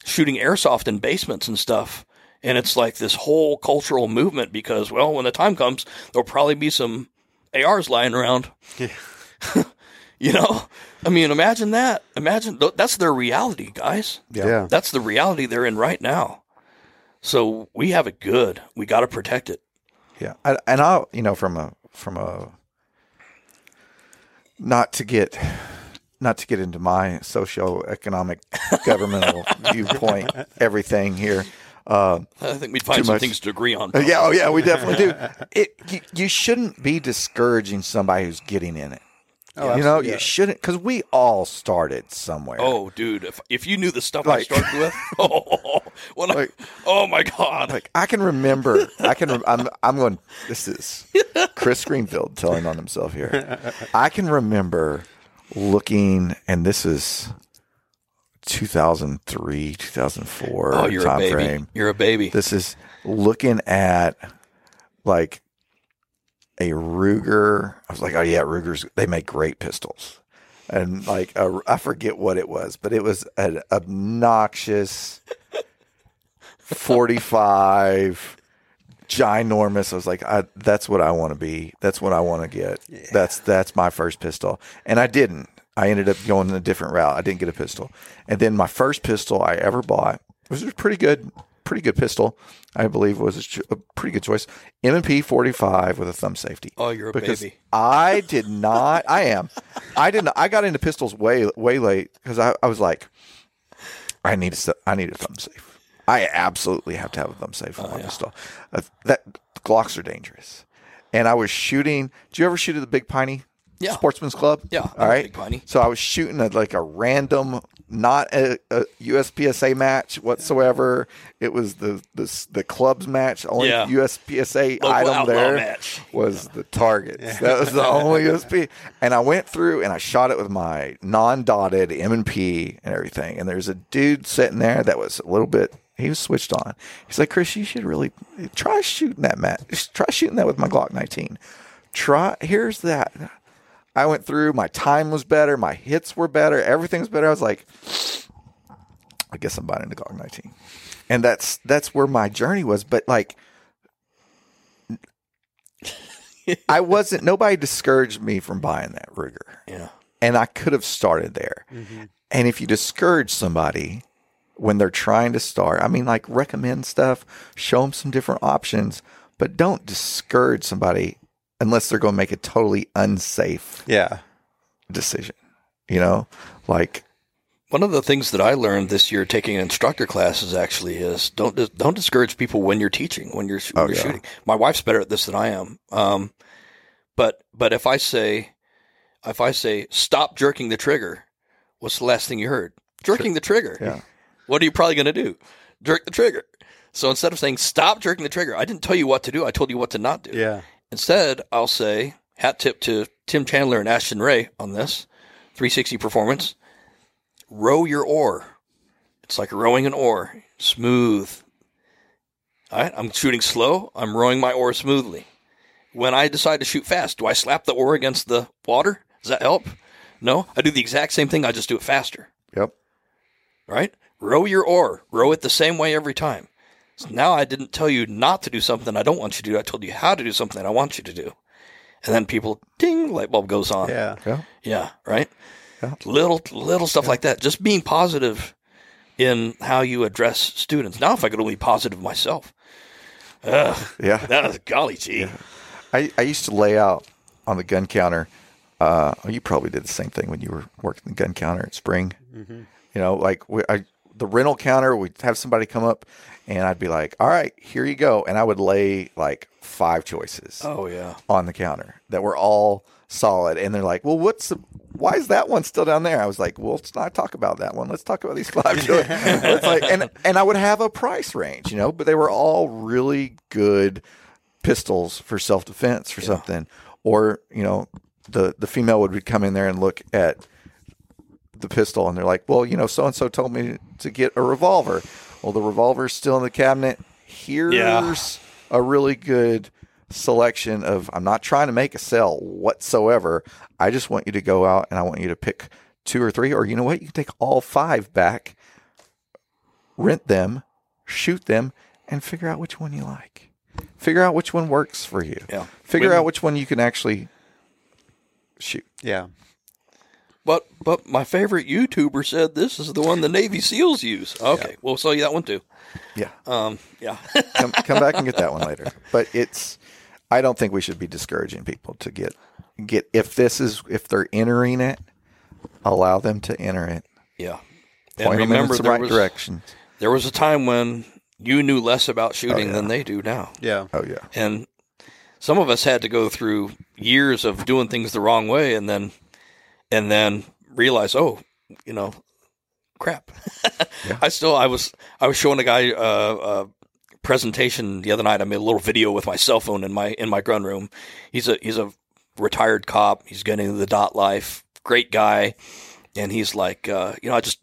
shooting airsoft in basements and stuff. And it's like this whole cultural movement because, well, when the time comes, there'll probably be some ARs lying around. Yeah. you know, I mean, imagine that. Imagine th- that's their reality, guys. Yeah. That's the reality they're in right now. So we have it good. We got to protect it. Yeah, I, and I'll you know from a from a not to get not to get into my socioeconomic governmental viewpoint everything here. Uh, I think we'd find some much. things to agree on. Uh, yeah, oh yeah, we definitely do. It you, you shouldn't be discouraging somebody who's getting in it. Oh, you know, you shouldn't because we all started somewhere. Oh, dude! If if you knew the stuff Like- I started with, oh, when I, Like- oh my god! Like I can remember, I can. rem- I'm. I'm going. This is Chris Greenfield telling on himself here. I can remember looking, and this is 2003, 2004 oh, you're a baby. frame. You're a baby. This is looking at like a Ruger. I was like, oh yeah, Rugers. They make great pistols, and like a, I forget what it was, but it was an obnoxious forty-five, ginormous. I was like, I, that's what I want to be. That's what I want to get. That's that's my first pistol, and I didn't. I ended up going in a different route. I didn't get a pistol, and then my first pistol I ever bought was pretty good, pretty good pistol. I believe was a, a pretty good choice. M and P forty five with a thumb safety. Oh, you're a because baby. I did not. I am. I didn't. I got into pistols way way late because I, I was like, I need a I need a thumb safe. I absolutely have to have a thumb safe on my pistol. Uh, that Glocks are dangerous. And I was shooting. Did you ever shoot at the Big Piney? Yeah. Sportsman's Club. Yeah, All I'm a. Big Piney. So I was shooting at like a random, not a, a USPSA match whatsoever. It was the the the club's match. Only Yeah. USPSA Local item there match. was the targets. That was the only USP. And I went through and I shot it with my non-dotted M and P and everything. And there's a dude sitting there that was a little bit. He was switched on. He's like, Chris, you should really try shooting that match. Try shooting that with my Glock 19. Try. Here's that. I went through. My time was better. My hits were better. Everything was better. I was like, I guess I'm buying the Glock 19, and that's that's where my journey was. But like, I wasn't. Nobody discouraged me from buying that Ruger, Yeah. and I could have started there. Mm-hmm. And if you discourage somebody when they're trying to start, I mean, like recommend stuff, show them some different options, but don't discourage somebody unless they're going to make a totally unsafe Yeah. decision. You know, like One of the things that I learned this year taking instructor classes actually is don't don't discourage people when you're teaching when you're, when Oh, you're yeah. shooting. My wife's better at this than I am. Um, but but if I say if I say stop jerking the trigger, what's the last thing you heard? Jerking the trigger. Yeah. What are you probably going to do? Jerk the trigger. So instead of saying stop jerking the trigger, I didn't tell you what to do. I told you what to not do. Yeah. Instead, I'll say hat tip to Tim Chandler and Ashton Ray on this 360 performance. Row your oar. It's like rowing an oar, smooth. All right, I'm shooting slow. I'm rowing my oar smoothly. When I decide to shoot fast, do I slap the oar against the water? Does that help? No, I do the exact same thing. I just do it faster. Yep. Right? Row your oar. Row it the same way every time. So now I didn't tell you not to do something I don't want you to do. I told you how to do something I want you to do. And then people, ding, light bulb goes on. Yeah. Yeah. Yeah, right. Little little stuff like that. Just being positive in how you address students. Now, if I could only be positive myself, Yeah. that was golly gee. I, I used to lay out on the gun counter. Uh, you probably did the same thing when you were working the gun counter at Spring. You know, like we, I the rental counter. We'd have somebody come up, and I'd be like, "All right, here you go," and I would lay like five choices Oh yeah. on the counter that were all solid, and they're like, "Well, what's the, why is that one still down there?" I was like, "Well, let's not talk about that one. Let's talk about these five." choices." it's like, and and I would have a price range, you know, but they were all really good pistols for self defense for something, or you know, the the female would come in there and look at the pistol, and they're like, "Well, you know, so and so told me to get a revolver. Well, the revolver's still in the cabinet. Here's a really good selection of. I'm not trying to make a sell whatsoever. I just want you to go out and I want you to pick two or three, or you know what, you can take all five back, rent them, shoot them, and figure out which one you like. Figure out which one works for you. Yeah. Figure out which one you can actually shoot. Yeah. But but my favorite YouTuber said this is the one the Navy SEALs use. Okay, we'll sell you that one too. Yeah. Um, yeah. come come back and get that one later. But it's I don't think we should be discouraging people to get get if this is if they're entering it, allow them to enter it. yeah. And Point them in remember, the there right was, direction. there was a time when you knew less about shooting yeah. than they do now. Yeah. Oh yeah. And some of us had to go through years of doing things the wrong way and then and then realize, oh, you know, crap. I still I was I was showing a guy uh, a presentation the other night. I made a little video with my cell phone in my in my gun room. He's a he's a retired cop. He's getting into the dot life. Great guy. And he's like, uh, you know, I just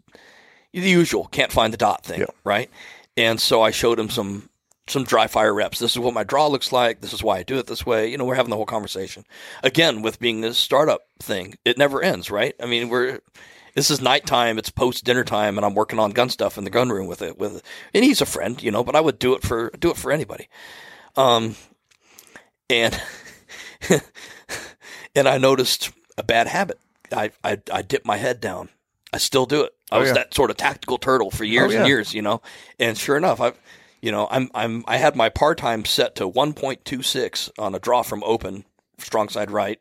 the usual can't find the dot thing, Yeah. right? And so I showed him some some dry fire reps. This is what my draw looks like. This is why I do it this way. You know, we're having the whole conversation. Again, with being this startup thing, it never ends, right? I mean, we're this is nighttime, it's post dinner time, and I'm working on gun stuff in the gun room with it with and he's a friend, you know, but I would do it for do it for anybody. Um and and I noticed a bad habit. I I, I dip my head down. I still do it. I Oh, was yeah. that sort of tactical turtle for years Oh, yeah. and years, you know. And sure enough, I, you know, I'm I'm I had my par time set to 1.26 on a draw from open, strong side right,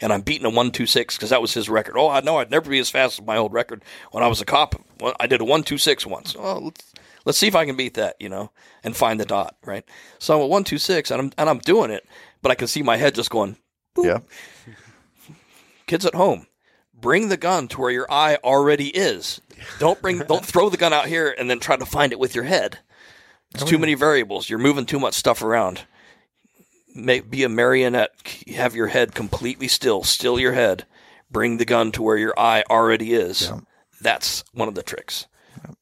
and I'm beating a 126 because that was his record. Oh, I know I'd never be as fast as my old record when I was a cop. I did a 126 once. Oh, let's let's see if I can beat that, you know, and find the dot, right? So I'm at 126 and I'm and I'm doing it, but I can see my head just going. Yeah. Kids at home, bring the gun to where your eye already is. Don't bring don't throw the gun out here and then try to find it with your head. It's too many variables. You're moving too much stuff around. Be a marionette. Have your head completely still. Still your head. Bring the gun to where your eye already is. That's one of the tricks.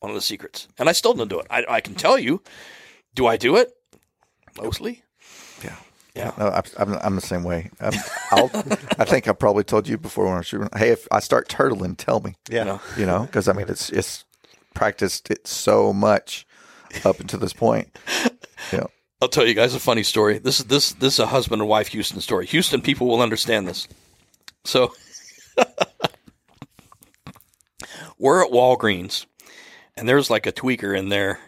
One of the secrets. And I still don't do it. I, I can tell you. Do I do it? Mostly. Yeah. Yeah. No, I'm, I'm, I'm the same way. Um, I'll, I think I probably told you before when I was shooting. Hey, if I start turtling, tell me. Yeah. You know, because I mean, it's it's practiced it so much up until this point. Know, I'll tell you guys a funny story. This is this this is a husband and wife Houston story. Houston people will understand this. So we're at Walgreens, and there's like a tweaker in there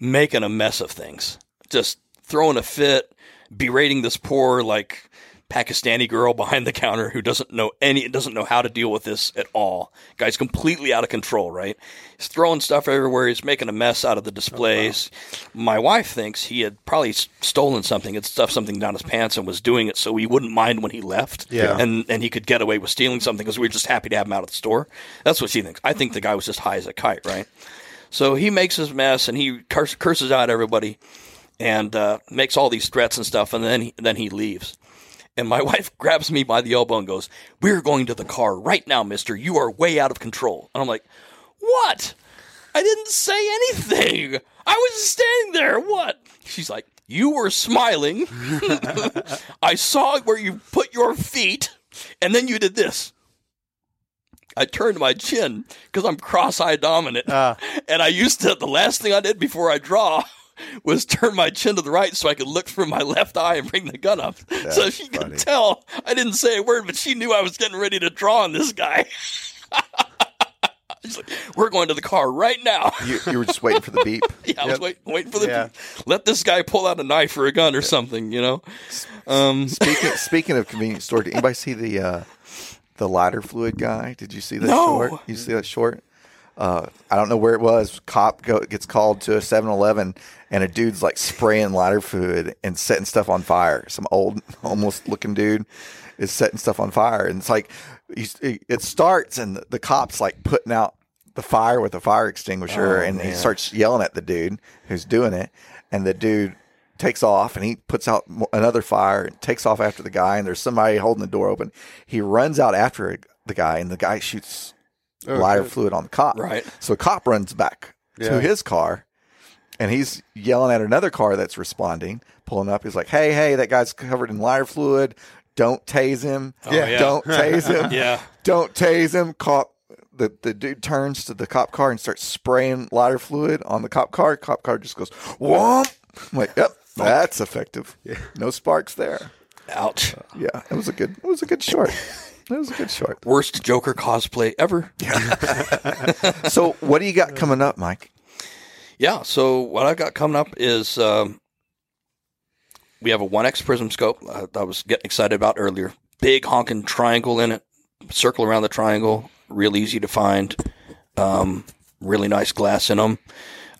making a mess of things, just throwing a fit, berating this poor like Pakistani girl behind the counter who doesn't know any doesn't know how to deal with this at all. Guy's completely out of control, right? He's throwing stuff everywhere. He's making a mess out of the displays. My wife thinks he had probably stolen something, had stuffed something down his pants, and was doing it so he wouldn't mind when he left. Yeah. and and he could get away with stealing something because we were just happy to have him out of the store. That's what she thinks. I think the guy was just high as a kite, right? So he makes his mess and he curses out everybody and uh, makes all these threats and stuff, and then he, then he leaves. And my wife grabs me by the elbow and goes, "We're going to the car right now, Mister. You are way out of control." And I'm like, "What? I didn't say anything. I was just standing there. What?" She's like, "You were smiling. I saw where you put your feet, and then you did this." I turned my chin because I'm cross-eye dominant, ah. and I used to. The last thing I did before I draw was turn my chin to the right so I could look through my left eye and bring the gun up, so she funny. could tell I didn't say a word, but she knew I was getting ready to draw on this guy. She's like, "We're going to the car right now." you, you were just waiting for the beep. Yeah, I was wait, waiting for the Yeah. let this guy pull out a knife or a gun or something, you know. Um, Speaking speaking of convenience store, did anybody see the uh, the lighter fluid guy? Did you see that No. short? You see that short? uh, I don't know where it was. Cop go, gets called to a 7-Eleven, and a dude's like spraying lighter fluid and setting stuff on fire. Some old, homeless looking dude is setting stuff on fire, and it's like he's, it starts, and the, the cops like putting out the fire with a fire extinguisher, Oh, and he starts yelling at the dude who's doing it, and the dude takes off and he puts out another fire and takes off after the guy and there's somebody holding the door open he runs out after the guy and the guy shoots oh, lighter fluid on the cop Right. so a cop runs back Yeah. to his car and he's yelling at another car that's responding pulling up he's like hey hey that guy's covered in lighter fluid don't tase him oh, yeah. don't tase him Yeah. don't tase him. Cop the, the dude turns to the cop car and starts spraying lighter fluid on the cop car. Cop car just goes whomp. I'm like, yep, that's effective. No sparks there. Ouch. Yeah, it was a good. It was a good short. It was a good short. Worst Joker cosplay ever. Yeah. So, what do you got coming up, Mike? Yeah. So what I've got coming up is um, we have a 1x prism scope uh, that I was getting excited about earlier. Big honking triangle in it. Circle around the triangle. Real easy to find. Um, really nice glass in them.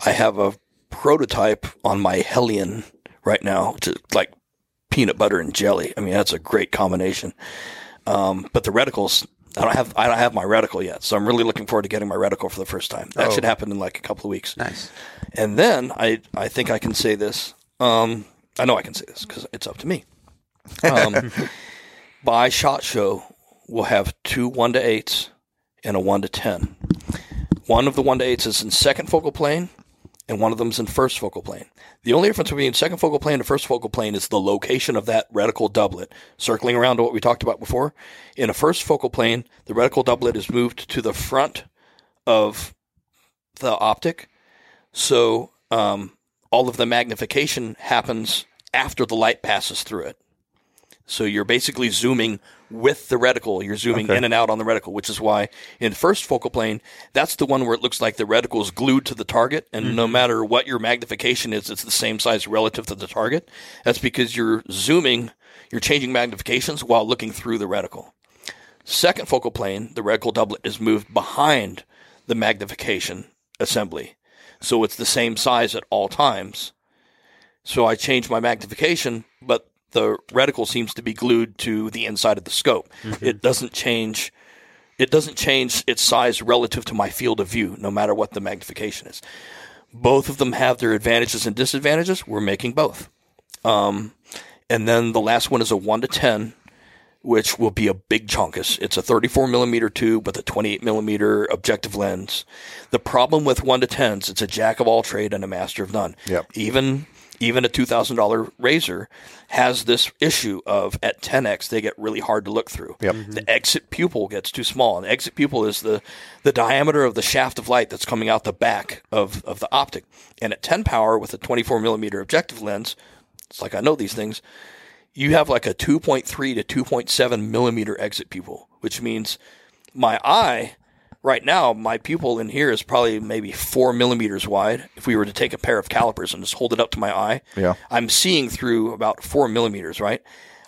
I have a prototype on my Hellion right now. To like peanut butter and jelly. I mean, that's a great combination. Um, but the reticles, I don't have I don't have my reticle yet, so I'm really looking forward to getting my reticle for the first time. That should happen in like a couple of weeks. Nice. And then I I think I can say this. Um, I know I can say this because it's up to me. Um, by shot show, we'll have two one to eights and a one to ten. One of the one to eights is in second focal plane, and one of them is in first focal plane. The only difference between second focal plane and first focal plane is the location of that reticle doublet, circling around to what we talked about before. In a first focal plane, the reticle doublet is moved to the front of the optic, so um, all of the magnification happens after the light passes through it. So you're basically zooming with the reticle. You're zooming in and out on the reticle, which is why in first focal plane, that's the one where it looks like the reticle is glued to the target, and no mm-hmm. matter what your magnification is, it's the same size relative to the target. That's because you're zooming, you're changing magnifications while looking through the reticle. Second focal plane, the reticle doublet is moved behind the magnification assembly. So it's the same size at all times. So I change my magnification, but the reticle seems to be glued to the inside of the scope. It doesn't change. It doesn't change its size relative to my field of view, no matter what the magnification is. Both of them have their advantages and disadvantages. We're making both. Um, and then the last one is a one to ten, which will be a big chunkus. It's a 34 millimeter tube with a 28 millimeter objective lens. The problem with one to tens, it's a jack of all trade and a master of none. Yep. Even even a two thousand dollar razor has this issue of at 10x they get really hard to look through. Yep. The exit pupil gets too small, and the exit pupil is the the diameter of the shaft of light that's coming out the back of of the optic. And at 10 power with a 24 millimeter objective lens, it's like I know these things you have like a 2.3 to 2.7 millimeter exit pupil, which means my eye right now, my pupil in here is probably maybe four millimeters wide. If we were to take a pair of calipers and just hold it up to my eye, Yeah. I'm seeing through about four millimeters, right?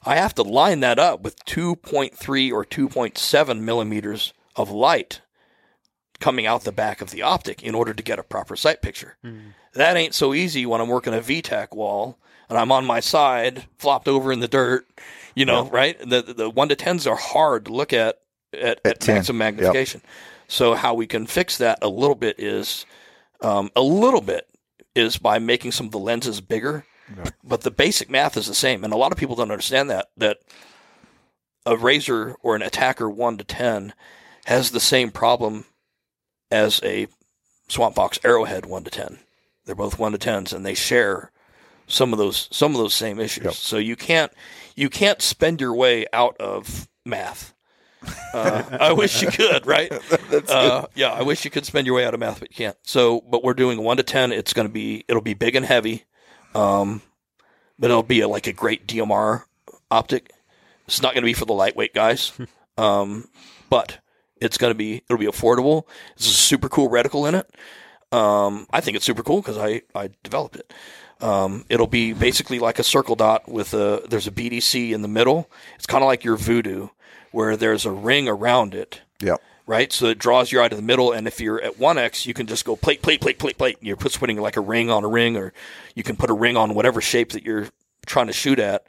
I have to line that up with 2.3 or 2.7 millimeters of light coming out the back of the optic in order to get a proper sight picture. Hmm. That ain't so easy when I'm working a VTAC wall and I'm on my side, flopped over in the dirt, you know, right? The, the the one to tens are hard to look at at, at, 10, maximum magnification. So how we can fix that a little bit is um, a little bit is by making some of the lenses bigger, but the basic math is the same. And a lot of people don't understand that that a razor or an ATACR one to ten has the same problem as a Swamp Fox Arrowhead one to ten. They're both one to tens, and they share some of those some of those same issues. So you can't you can't spend your way out of math. Uh, I wish you could, right? Uh, yeah, I wish you could spend your way out of math, but you can't. So, but we're doing one to ten. It's going to be it'll be big and heavy, um, but it'll be a, like a great DMR optic. It's not going to be for the lightweight guys, um, but it's going to be it'll be affordable. It's a super cool reticle in it. Um, I think it's super cool because I I developed it. Um, it'll be basically like a circle dot with a there's a BDC in the middle. It's kind of like your Vudu, where there's a ring around it, Yep. right? So it draws your eye to the middle, and if you're at one X, you can just go plate, plate, plate, plate, plate. You're put- putting like a ring on a ring, or you can put a ring on whatever shape that you're trying to shoot at.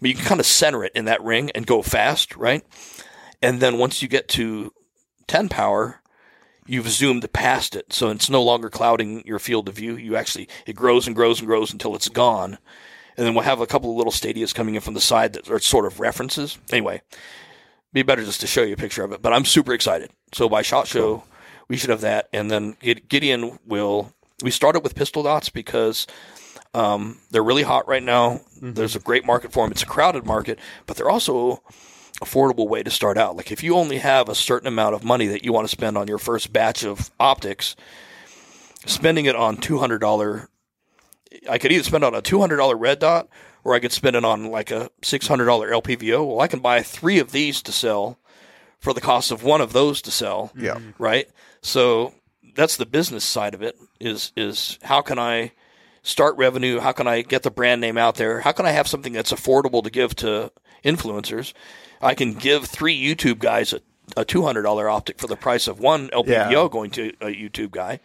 But you can kind of center it in that ring and go fast, right? And then once you get to 10 power, you've zoomed past it. So it's no longer clouding your field of view. You actually, it grows and grows and grows until it's gone. And then we'll have a couple of little stadias coming in from the side that are sort of references. Anyway, be better just to show you a picture of it. But I'm super excited. So by Shot Show, we should have that. And then Gideon will, we started with pistol dots because um, they're really hot right now. There's a great market for them. It's a crowded market, but they're also affordable way to start out. Like if you only have a certain amount of money that you want to spend on your first batch of optics, spending it on two hundred dollar, I could either spend on a two hundred dollar red dot or I could spend it on like a six hundred dollar LPVO. Well, I can buy three of these to sell for the cost of one of those to sell. Yeah. Right. So that's the business side of it. Is is how can I start revenue? How can I get the brand name out there? How can I have something that's affordable to give to influencers? I can give three YouTube guys a, a two hundred dollar optic for the price of one LPVO Yeah. going to a YouTube guy,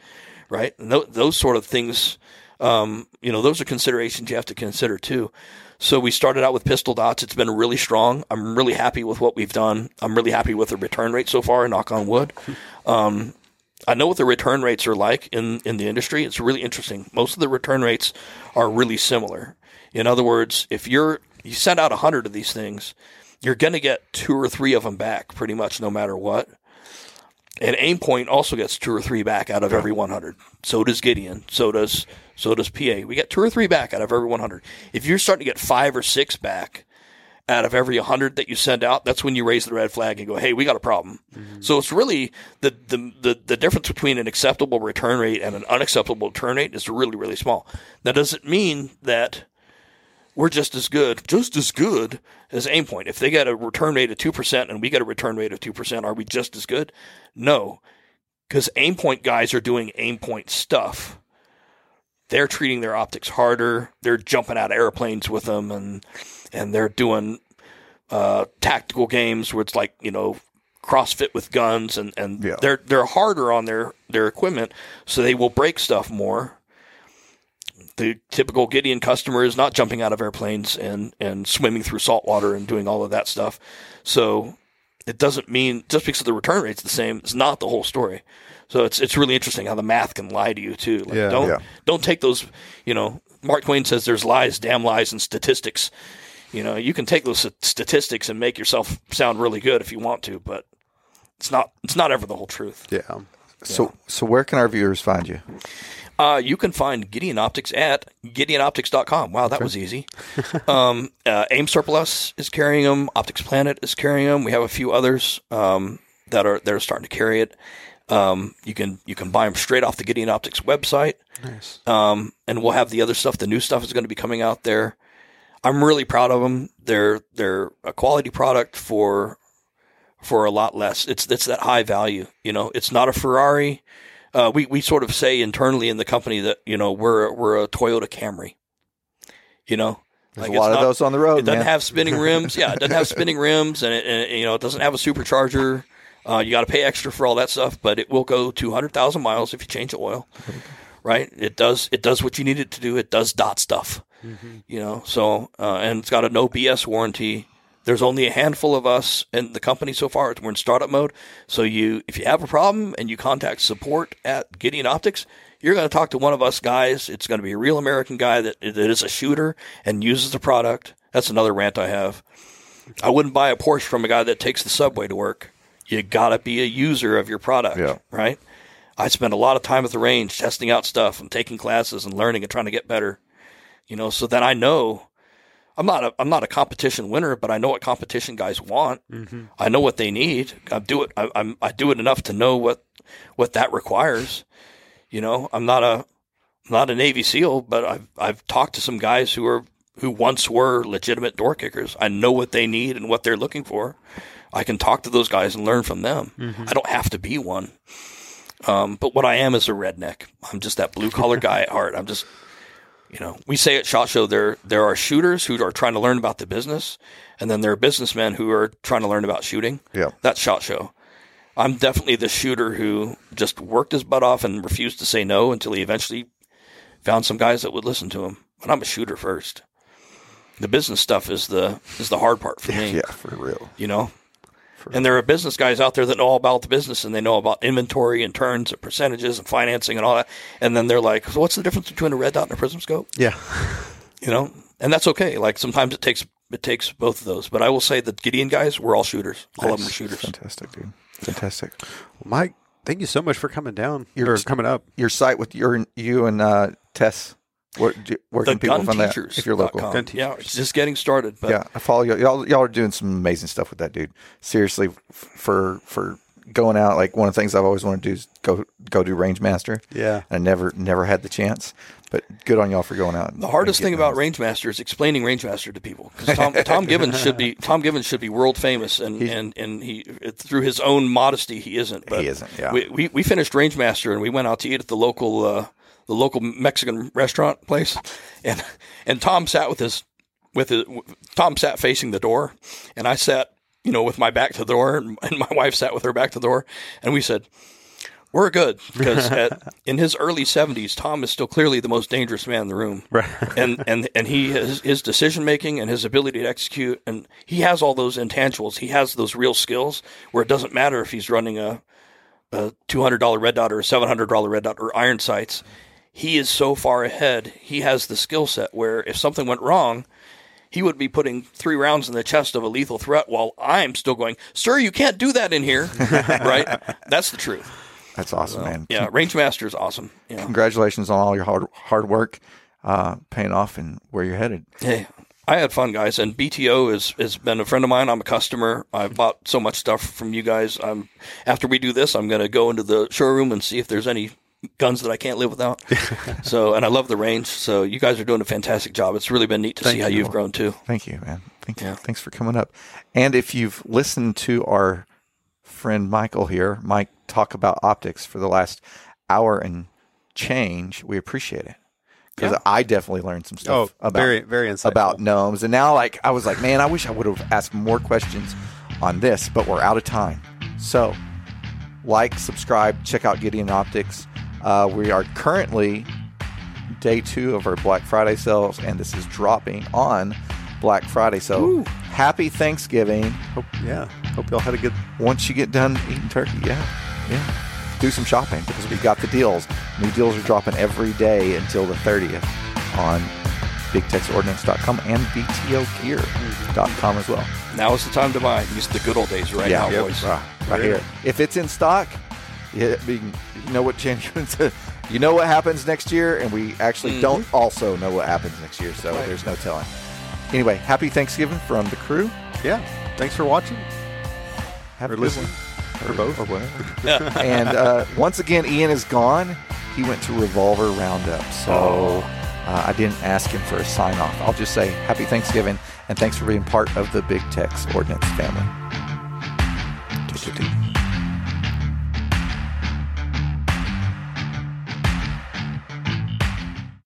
right? And th- those sort of things, um, you know, those are considerations you have to consider too. So we started out with pistol dots. It's been really strong. I'm really happy with what we've done. I'm really happy with the return rate so far. Knock on wood. Um, I know what the return rates are like in, in the industry. It's really interesting. Most of the return rates are really similar. In other words, if you're you send out a hundred of these things, you're going to get two or three of them back, pretty much no matter what. And Aimpoint also gets two or three back out of every 100. So does Gideon. So does so does PA. We get two or three back out of every 100. If you're starting to get five or six back out of every 100 that you send out, that's when you raise the red flag and go, "Hey, we got a problem." Mm-hmm. So it's really the, the the the difference between an acceptable return rate and an unacceptable return rate is really really small. Now, doesn't mean that we're just as good, just as good as Aimpoint. If they get a return rate of two percent and we get a return rate of two percent, are we just as good? No, because Aimpoint guys are doing Aimpoint stuff. They're treating their optics harder. They're jumping out of airplanes with them, and and they're doing uh, tactical games where it's like you know CrossFit with guns, and and Yeah. they're they're harder on their their equipment, so they will break stuff more the typical Gideon customer is not jumping out of airplanes and, and swimming through salt water and doing all of that stuff. So it doesn't mean just because the return rate's the same, it's not the whole story. So it's it's really interesting how the math can lie to you too. Like Yeah. don't Yeah. don't take those you know, Mark Twain says there's lies, damn lies and statistics. You know, you can take those statistics and make yourself sound really good if you want to, but it's not it's not ever the whole truth. Yeah. So, so where can our viewers find you? Uh, you can find Gideon Optics at GideonOptics.com. Wow, that was easy. um, uh, AIM Surplus is carrying them. Optics Planet is carrying them. We have a few others um, that are that are starting to carry it. Um, you can you can buy them straight off the Gideon Optics website. Nice. Um, and we'll have the other stuff. The new stuff is going to be coming out there. I'm really proud of them. They're they're a quality product for for a lot less. It's it's that high value. You know, it's not a Ferrari. Uh, we we sort of say internally in the company that you know we're we're a Toyota Camry. You know, There's Like, a lot it's of not- those on the road, it doesn't man. have spinning rims. Yeah, it doesn't have spinning rims, and it, and it, you know it doesn't have a supercharger. Uh, you got to pay extra for all that stuff, but it will go two hundred thousand miles if you change the oil. Right? It does. It does what you need it to do. It does dot stuff. You know. So uh, and it's got a no BS warranty. There's only a handful of us in the company so far. We're in startup mode. So you, if you have a problem and you contact support at Gideon Optics, you're going to talk to one of us guys. It's going to be a real American guy that, that is a shooter and uses the product. That's another rant I have. I wouldn't buy a Porsche from a guy that takes the subway to work. You got to be a user of your product, Yeah. right? I spend a lot of time at the range testing out stuff and taking classes and learning and trying to get better. You know, so that I know I'm not a I'm not a competition winner, but I know what competition guys want. I know what they need. I do it. I, I'm I do it enough to know what what that requires. You know, I'm not a I'm not a Navy SEAL, but I've I've talked to some guys who are who once were legitimate door kickers. I know what they need and what they're looking for. I can talk to those guys and learn from them. I don't have to be one. Um, but what I am is a redneck. I'm just that blue collar guy at heart. I'm just you know, we say at Shot Show there there are shooters who are trying to learn about the business, and then there are businessmen who are trying to learn about shooting. Yeah. That's Shot Show. I'm definitely the shooter who just worked his butt off and refused to say no until he eventually found some guys that would listen to him. But I'm a shooter first. The business stuff is the is the hard part for me. Yeah, for real. You know. And there are business guys out there that know all about the business and they know about inventory and turns and percentages and financing and all that. And then they're like, so what's the difference between a red dot and a prism scope? Yeah. You know? And that's okay. Like sometimes it takes it takes both of those. But I will say that Gideon guys, we're all shooters. All of them are shooters. Fantastic, dude. Fantastic. Mike, thank you so much for coming down You're- coming up. Your site with your you and uh, Tess. Where, do- where can people find that if you're local? Gun Yeah, it's just getting started. But yeah, I follow you. Y'all, y'all are doing some amazing stuff with that dude. Seriously, for for going out, like one of the things I've always wanted to do is go go do Rangemaster. Yeah. I never never had the chance, but good on y'all for going out. and- The hardest thing about those. Rangemaster is explaining Rangemaster to people. 'Cause Tom, Tom Givens should be Tom Givens should be world famous, and and and he through his own modesty he isn't. But He isn't, yeah. We, we we finished Rangemaster and we went out to eat at the local uh, the local Mexican restaurant place, and and Tom sat with his with his Tom sat facing the door, and I sat you know with my back to the door, and, and my wife sat with her back to the door, and we said. We're good because at, in his early 70s, Tom is still clearly the most dangerous man in the room Right. and and and he has his decision making and his ability to execute and he has all those intangibles he has those real skills where it doesn't matter if he's running a a $200 red dot or a $700 red dot or iron sights he is so far ahead he has the skill set where if something went wrong he would be putting three rounds in the chest of a lethal threat while I'm still going, sir, you can't do that in here. right? That's the truth. That's awesome, man. Yeah. Rangemaster is awesome. You know. Congratulations on all your hard hard work, uh, paying off, and where you're headed. Hey, I had fun, guys, and BTO has has been a friend of mine. I'm a customer. I've bought so much stuff from you guys. I'm after we do this, I'm going to go into the showroom and see if there's any guns that I can't live without. so, and I love the range. So, you guys are doing a fantastic job. It's really been neat to see how you've grown too. Thank you, man. Thank you. Yeah. Thanks for coming up. And if you've listened to our friend Michael here, Mike talk about optics for the last hour and change, we appreciate it. Because Yeah. I definitely learned some stuff Oh, about very- very insightful. about gnomes. And now like I was like, man, I wish I would have asked more questions on this, but we're out of time. So like, subscribe, check out Gideon Optics. Uh, we are currently day two of our Black Friday sales, and this is dropping on Black Friday. So happy Thanksgiving. Hope, yeah. Hope y'all had a good. Once you get done eating turkey, yeah, yeah, do some shopping because we got the deals. New deals are dropping every day until the 30th on BigTexOrdnance.com and BTOGear.com as well. Now is the time to buy. These are the good old days right now, yep, boys. right here. If it's in stock, yeah, I mean, you know what change. you know what happens next year, and we actually don't also know what happens next year, so there's no telling. Anyway, happy Thanksgiving from the crew. Yeah. Thanks for watching. Have Or a good listen. one. Or both. Or whatever. and uh, once again, Ian is gone. He went to Revolver Roundup. So uh, I didn't ask him for a sign off. I'll just say happy Thanksgiving and thanks for being part of the Big Tex Ordnance family.